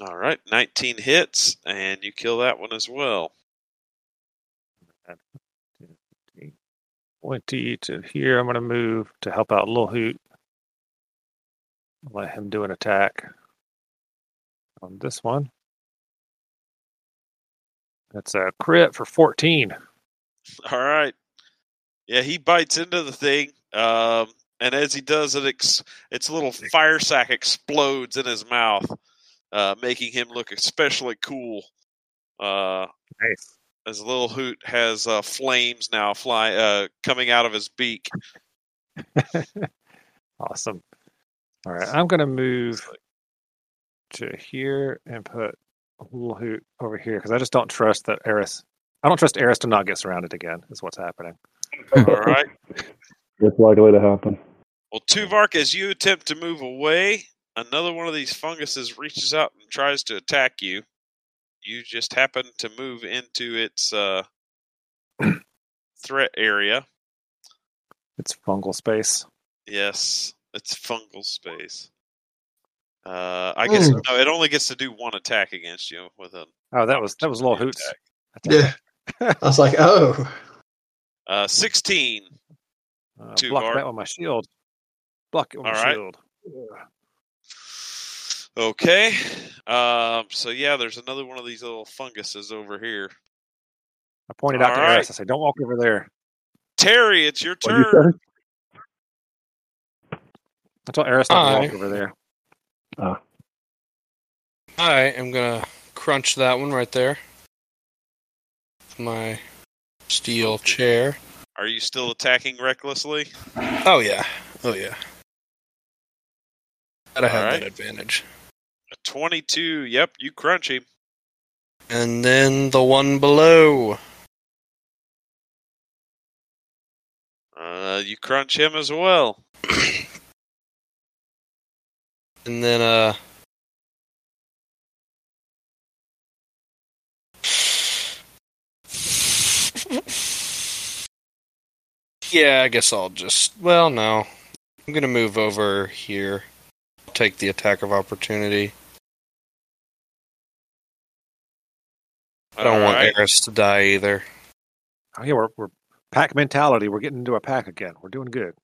All right. 19 hits, and you kill that one as well. 20 to here. I'm going to move to help out Lil Hoot. Let him do an attack on this one. That's a crit for 14. All right. Yeah, he bites into the thing, um, and as he does it, ex- its little fire sack explodes in his mouth, uh, making him look especially cool. Uh, Nice. As Little Hoot has uh, flames now fly uh, coming out of his beak. Awesome. All right, I'm gonna move to here and put a little hoot over here because I just don't trust that Eris. I don't trust Eris to not get surrounded again. Is what's happening. All right. It's likely to happen. Well, Tuvark, as you attempt to move away, another one of these funguses reaches out and tries to attack you. You just happen to move into its uh, threat area. It's fungal space. Yes, it's fungal space. Uh, I guess Hmm. no, it only gets to do one attack against you with an Oh, that was that was a little opportunity hoots. Yeah. I was like, oh, Uh, Sixteen. Uh, block bar. that with my shield. Block it with All my right. shield. Okay. Um, so yeah, there's another one of these little funguses over here. I pointed out to All right. Eris. I said, "Don't walk over there." Terry, it's your What'd turn. you? I told Eris not to walk over there. I am gonna crunch that one right there. My steel chair. Are you still attacking recklessly? Oh yeah. Oh yeah. Gotta have Alright. that advantage. A 22. Yep, you crunch him. And then the one below. Uh, you crunch him as well. And then uh Yeah, I guess I'll just well no. I'm gonna move over here. Take the attack of opportunity. I don't want Alright. Eris to die either. Oh yeah, we're we're pack mentality. We're getting into a pack again. We're doing good.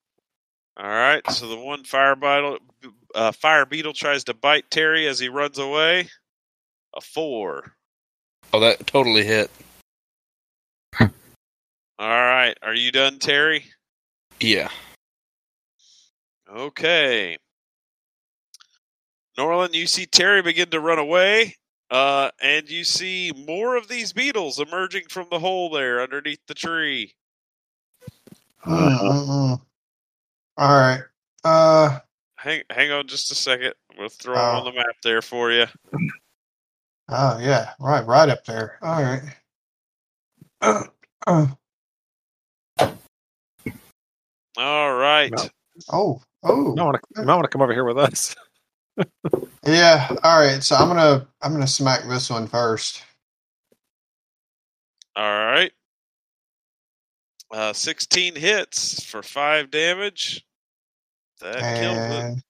All right. So the one fire beetle, uh, fire beetle tries to bite Terry as he runs away. A four. Oh that totally hit. All right. Are you done, Terry? Yeah. Okay. Norland, you see Terry begin to run away, uh, and you see more of these beetles emerging from the hole there underneath the tree. Mm-mm. all right. Uh, Hang, hang on just a second. We'll throw them Oh. on the map there for you. oh yeah, right, right up there. All right. Uh, uh, All right. No. oh, oh, You might want to you might want to come over here with us. yeah. All right. So I'm gonna I'm gonna smack this one first. All right. Uh, 16 hits for 5 damage. That killed it.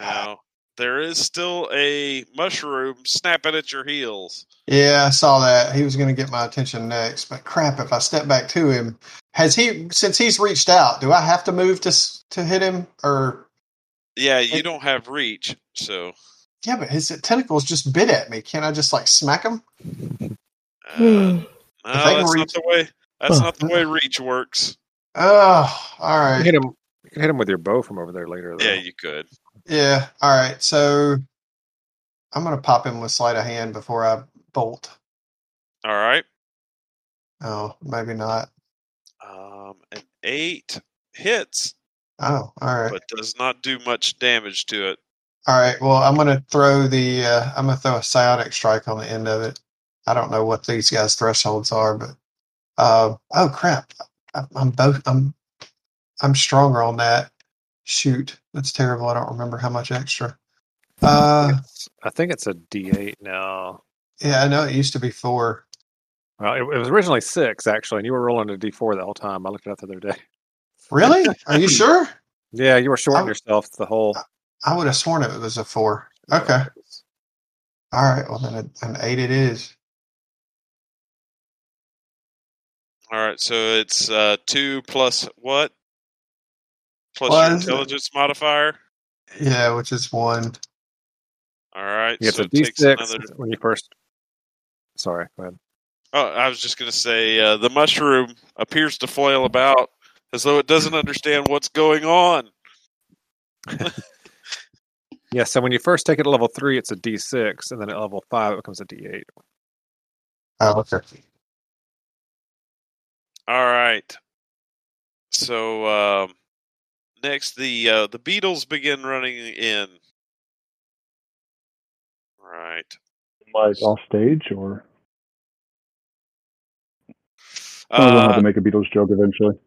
Now, there is still a mushroom snapping at your heels. yeah, I saw that he was gonna get my attention next. But crap, if I step back to him, has he since he's reached out? Do I have to move to to hit him or? Yeah, you It- don't have reach, so Yeah, but his tentacles just bit at me. Can't I just like smack him? uh, no, they can that's not the way. That's Huh. not the way reach works. Oh, all right. You hit him. You can hit him with your bow from over there later. Though. Yeah, you could. Yeah. All right. So I'm gonna pop him with sleight of hand before I bolt. All right. Oh, maybe not. Um, an eight hits, Oh, all right. but does not do much damage to it. All right. Well, I'm gonna throw the. Uh, I'm gonna throw a psionic strike on the end of it. I don't know what these guys' thresholds are, but. Uh, oh crap! I, I'm both. I'm. I'm stronger on that. Shoot, that's terrible. I don't remember how much extra. Uh, I think it's a D8 now. yeah, I know it used to be four. Well, it, it was originally six actually, and you were rolling a D4 the whole time. I looked it up the other day. Really? Are you sure? Yeah, you were shorting Oh. yourself the whole. I would have sworn it was a four. Okay. All right. Well, then a- an eight it is. All right, so it's uh, two plus what? Plus Well, your is it- intelligence modifier. Yeah, which is one. All right, Yeah, it's so a it takes D6 another. when you first. Sorry, go ahead. Oh, I was just going to say uh, the mushroom appears to flail about as though it doesn't understand what's going on. Yeah, so when you first take it at level three, it's a D6, and then at level five, it becomes a D8. Oh, okay. All right. So um, next, the uh, the beetles begin running in. Right. Like off stage, or I'm gonna have Uh, to make a Beatles joke eventually.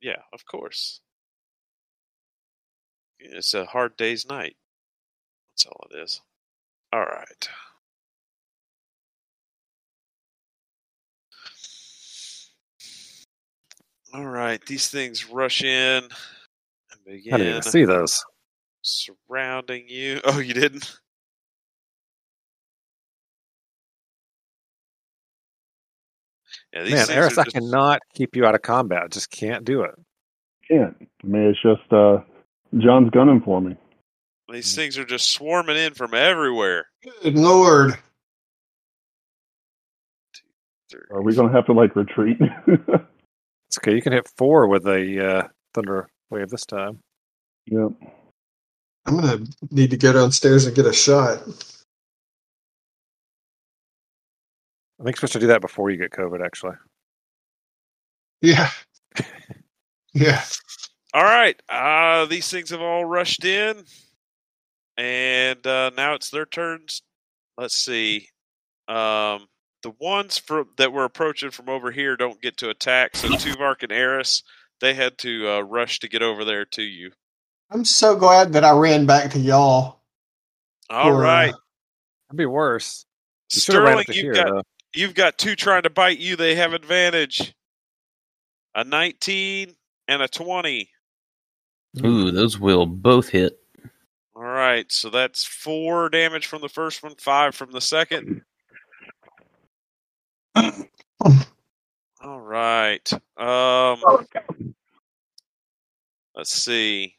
Yeah, of course. It's a hard day's night. That's all it is. All right. All right, these things rush in and begin. I didn't even see those. surrounding you. Oh, you didn't? Yeah, these Man, things Eris, I just- cannot keep you out of combat. I just can't do it. Can't. I mean, it's just uh, John's gunning for me. These things are just swarming in from everywhere. Good lord. Are we gonna have to like retreat? It's okay. You can hit four with a uh, thunder wave this time. yep. I'm gonna need to go downstairs and get a shot. I think supposed to do that before you get COVID. Actually, Yeah. Yeah. All right, uh, these things have all rushed in, and uh, now it's their turns. Let's see. Um, the ones from that were approaching from over here don't get to attack. So Tuvark and Eris, they had to uh, rush to get over there to you. I'm so glad that I ran back to y'all. All for, uh, right, that'd be worse. You should have ran Sterling, you've here. got though. You've got two trying to bite you. They have advantage. A 19 and a 20. Ooh, those will both hit. All right, so that's four damage from the first one, five from the second. All right. Um, let's see.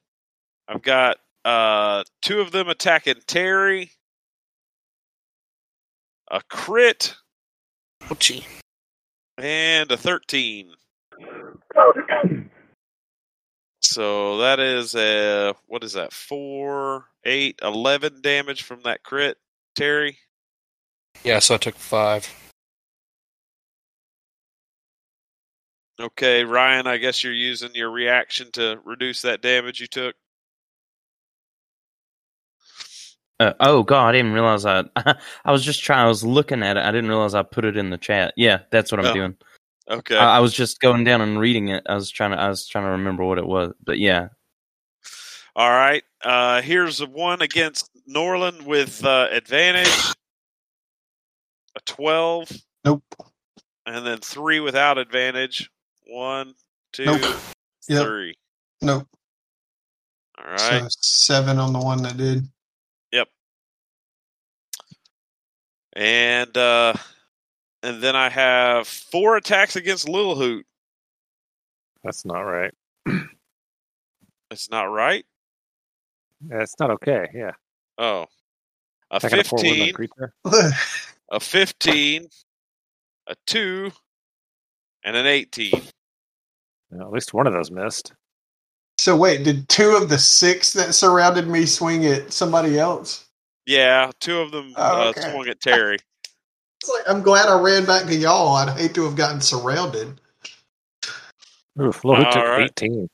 I've got uh, two of them attacking Terry. A crit Ouchie. and a 13. So that is a what is that? Four, eight, eleven damage from that crit, Terry. Yeah, so I took five. Okay, Ryan, I guess you're using your reaction to reduce that damage you took. Uh, oh god, I didn't realize I. I was just trying. I was looking at it. I didn't realize I put it in the chat. Yeah, that's what I'm Oh, doing. Okay. I, I was just going down and reading it. I was trying to. I was trying to remember what it was. But yeah, All right. Uh, here's a one against Norland with uh, advantage. A 12. Nope. And then three without advantage. One, two, Nope. Yep. three. Nope. All right. So seven on the one that did. And uh, and then I have four attacks against Lil Hoot. That's not right. It's not right. Yeah, it's not okay. Yeah, Oh, a Attacking a fifteen, creature. a fifteen, a two, and an eighteen. Yeah, at least one of those missed. so wait, did two of the six that surrounded me swing at somebody else? Yeah, two of them Oh, uh, swung at Terry. It's like I'm glad I ran back to y'all. I'd hate to have gotten surrounded. Oof, Lil Hoot took right. 18.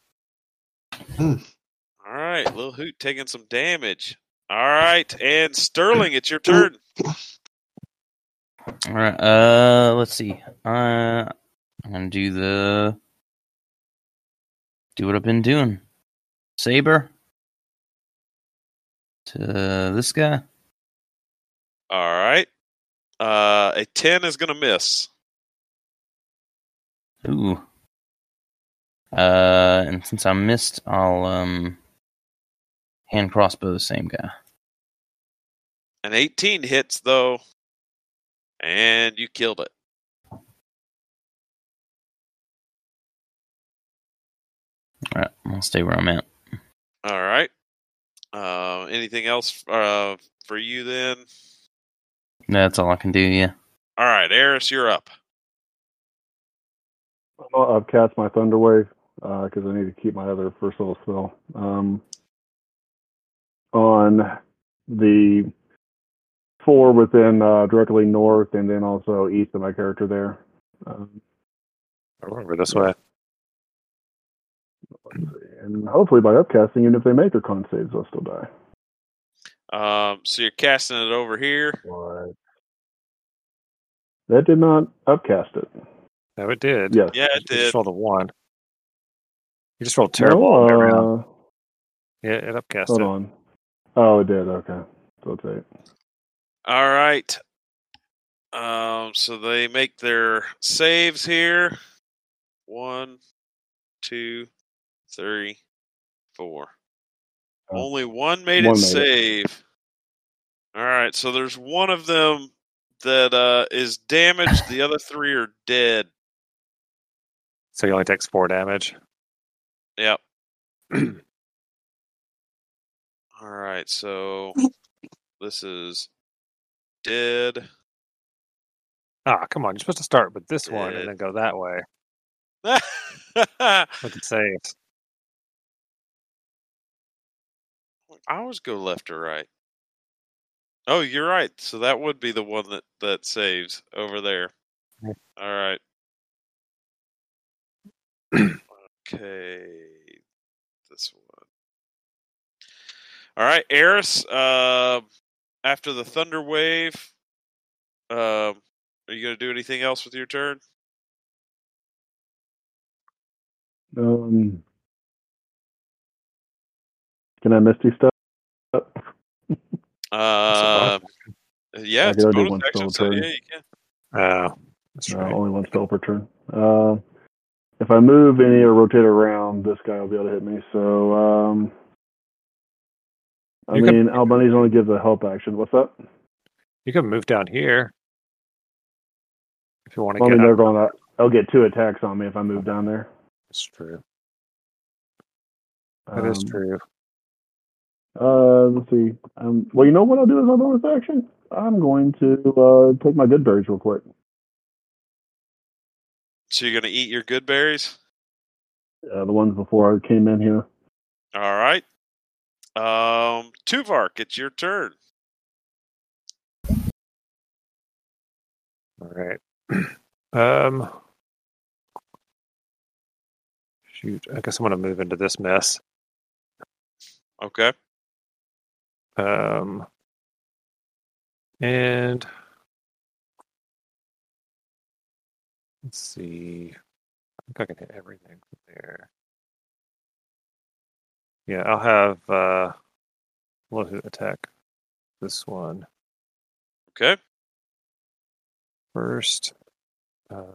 All right, Lil Hoot taking some damage. All right, and Sterling, it's your turn. All right. Uh, let's see. Uh, I'm gonna do the do what I've been doing. Saber to this guy. All right, uh, a ten is going to miss. Ooh. Uh, and since I missed, I'll um hand crossbow the same guy. An eighteen hits though, and you killed it. All right, I'll stay where I'm at. All right. Uh, anything else uh, for you then? No, That's all I can do. Yeah. All right, Eris, you're up. Well, I've cast my Thunder Wave because I need to keep my other first level spell. Um, on the four within uh, directly north, and then also east of my character there. Um, I remember this way. And hopefully by upcasting, even if they make their con saves, they'll still die. Um, so you're casting it over here. But that did not upcast it. No, it did. Yes. Yeah, it You did. just rolled a one. You just rolled terrible No, all the around. uh, Yeah, it upcast hold it. on. Oh, it did. Okay. So it's eight. All right. Um, so they make their saves here. One, two, three, four. Oh. Only one made One it made it. save. All right, so there's one of them that uh, is damaged. the other three are dead. So he only takes four damage. Yep. All right, so this is dead. Ah, come on. You're supposed to start with this one and then go that way with the saves. I always go left or right. Oh, you're right. So that would be the one that that saves over there. Yeah. All right. okay, this one. All right, Eris. Uh, after the thunder wave, um, are you going to do anything else with your turn? Um, can I misty step? Uh, yeah, it's a only do bonus one action, spell so yeah, you can. Oh, that's Uh, right. only one spell per turn. Uh, if I move any or rotate around, this guy will be able to hit me. So, um, I You can- mean, Albany's only gives a help action. What's up? You can move down here if you want to Well, I get mean, they're going to. I'll get two attacks on me if I move down there. That's true. That is Um, true. Uh, let's see. Um, well, you know what I'll do as my bonus action? I'm going to uh, take my good berries real quick. So you're going to eat your good berries. Uh, the ones before I came in here. All right. Um, Tuvark, it's your turn. All right. um. Shoot. I guess I'm going to move into this mess. Okay. Um. And let's see. I think I can hit everything from there. Yeah, I'll have uh, hit attack this one Okay. first. Uh,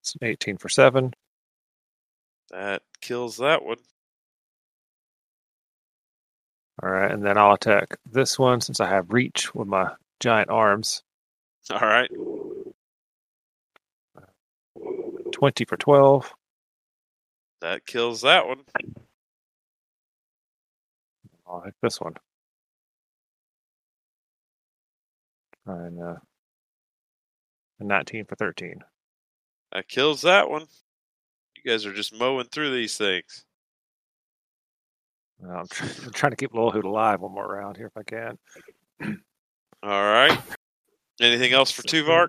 it's an 18 for seven. That kills that one. All right, and then I'll attack this one since I have reach with my giant arms. All right. 20 for 12. That kills that one. I'll hit this one. And uh, a 19 for 13. That kills that one. You guys are just mowing through these things. Uh, I'm, try- I'm trying to keep Lil Hoot alive one more round here if I can. All right. Anything else for Tuvark?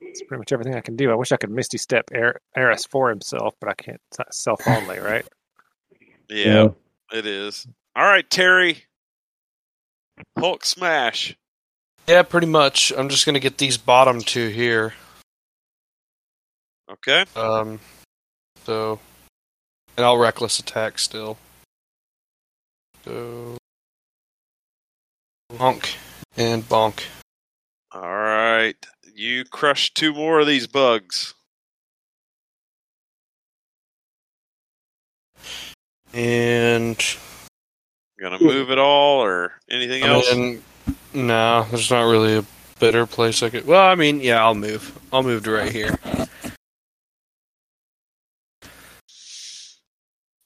It's pretty much everything I can do. I wish I could Misty Step Air- Eris for himself, but I can't. Self only, right? Yeah, it is. All right, Terry. Hulk smash. Yeah, pretty much. I'm just gonna get these bottom two here. Okay. Um, so, and I'll reckless attack still. So, bonk and bonk. All right. You crush two more of these bugs. And Gonna move it all or anything I else? mean, no, there's not really a better place I could. Well, I mean, yeah, I'll move. I'll move to right here.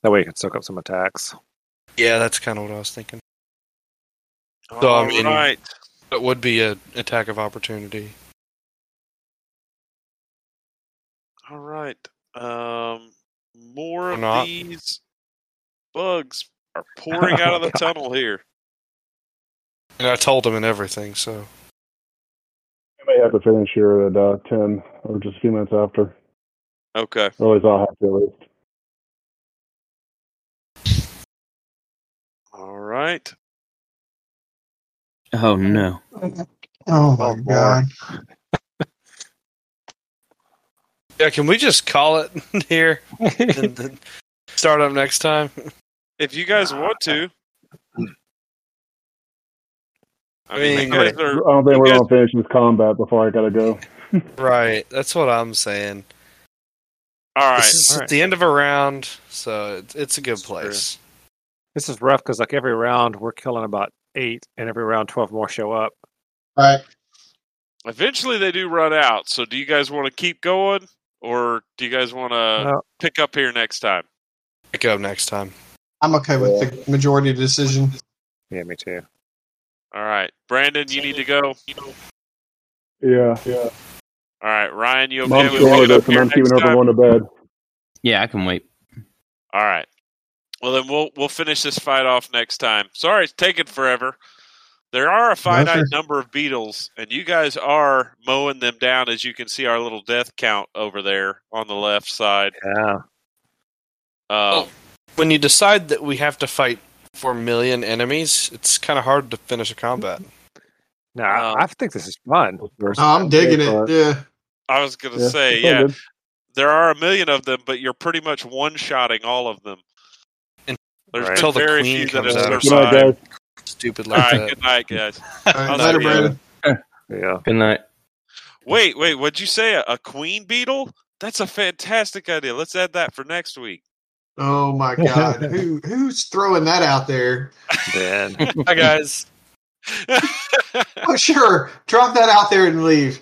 That way you can soak up some attacks. Yeah, that's kind of what I was thinking. So, I mean- right. That would be an attack of opportunity. All right. Um, more Or of not. these bugs are pouring out of the tunnel here. And I told him and everything, so. You may have to finish here at uh, 10 or just a few minutes after. Okay. Or at least I'll have to at least. All right. Oh no. Oh my god. Yeah, can we just call it here and then start up next time? If you guys want to. I I mean, mean, you guys I don't think we're guys- going to finish this combat before I got to go. Right, that's what I'm saying. All right. this is all at right. the end of a round, so it's, it's a good place. This is rough because like every round we're killing about eight, and every round twelve more show up. All right. Eventually, they do run out. So, do you guys want to keep going, or do you guys want to No. pick up here next time? Pick up next time. I'm okay with the majority decision. Yeah, me too. All right, Brandon, you need to go. Yeah, yeah. All right, Ryan, you okay Mom's with going picking to up here I'm keeping next time? from to bed. Yeah, I can wait. All right. Well, then we'll we'll finish this fight off next time. Sorry, it's taken forever. There are a finite sure. number of beetles, and you guys are mowing them down. As you can see, our little death count over there on the left side. Yeah. Um, When you decide that we have to fight four million enemies, it's kind of hard to finish a combat. No, Um, I, I think this is fun. I'm digging it. Yeah. I was going to Yeah, say, yeah, there are a million of them, but you're pretty much one-shotting all of them. And- There's Right. Until the very queen few comes have out Good night, guys. Stupid All like right, that. good night, guys. All right, I'll later. Brandon. Yeah. Good night. Wait, wait, what'd you say? A, a queen beetle? That's a fantastic idea. Let's add that for next week. Oh my god. Who who's throwing that out there? Ben. Hi guys. Oh sure. Drop that out there and leave.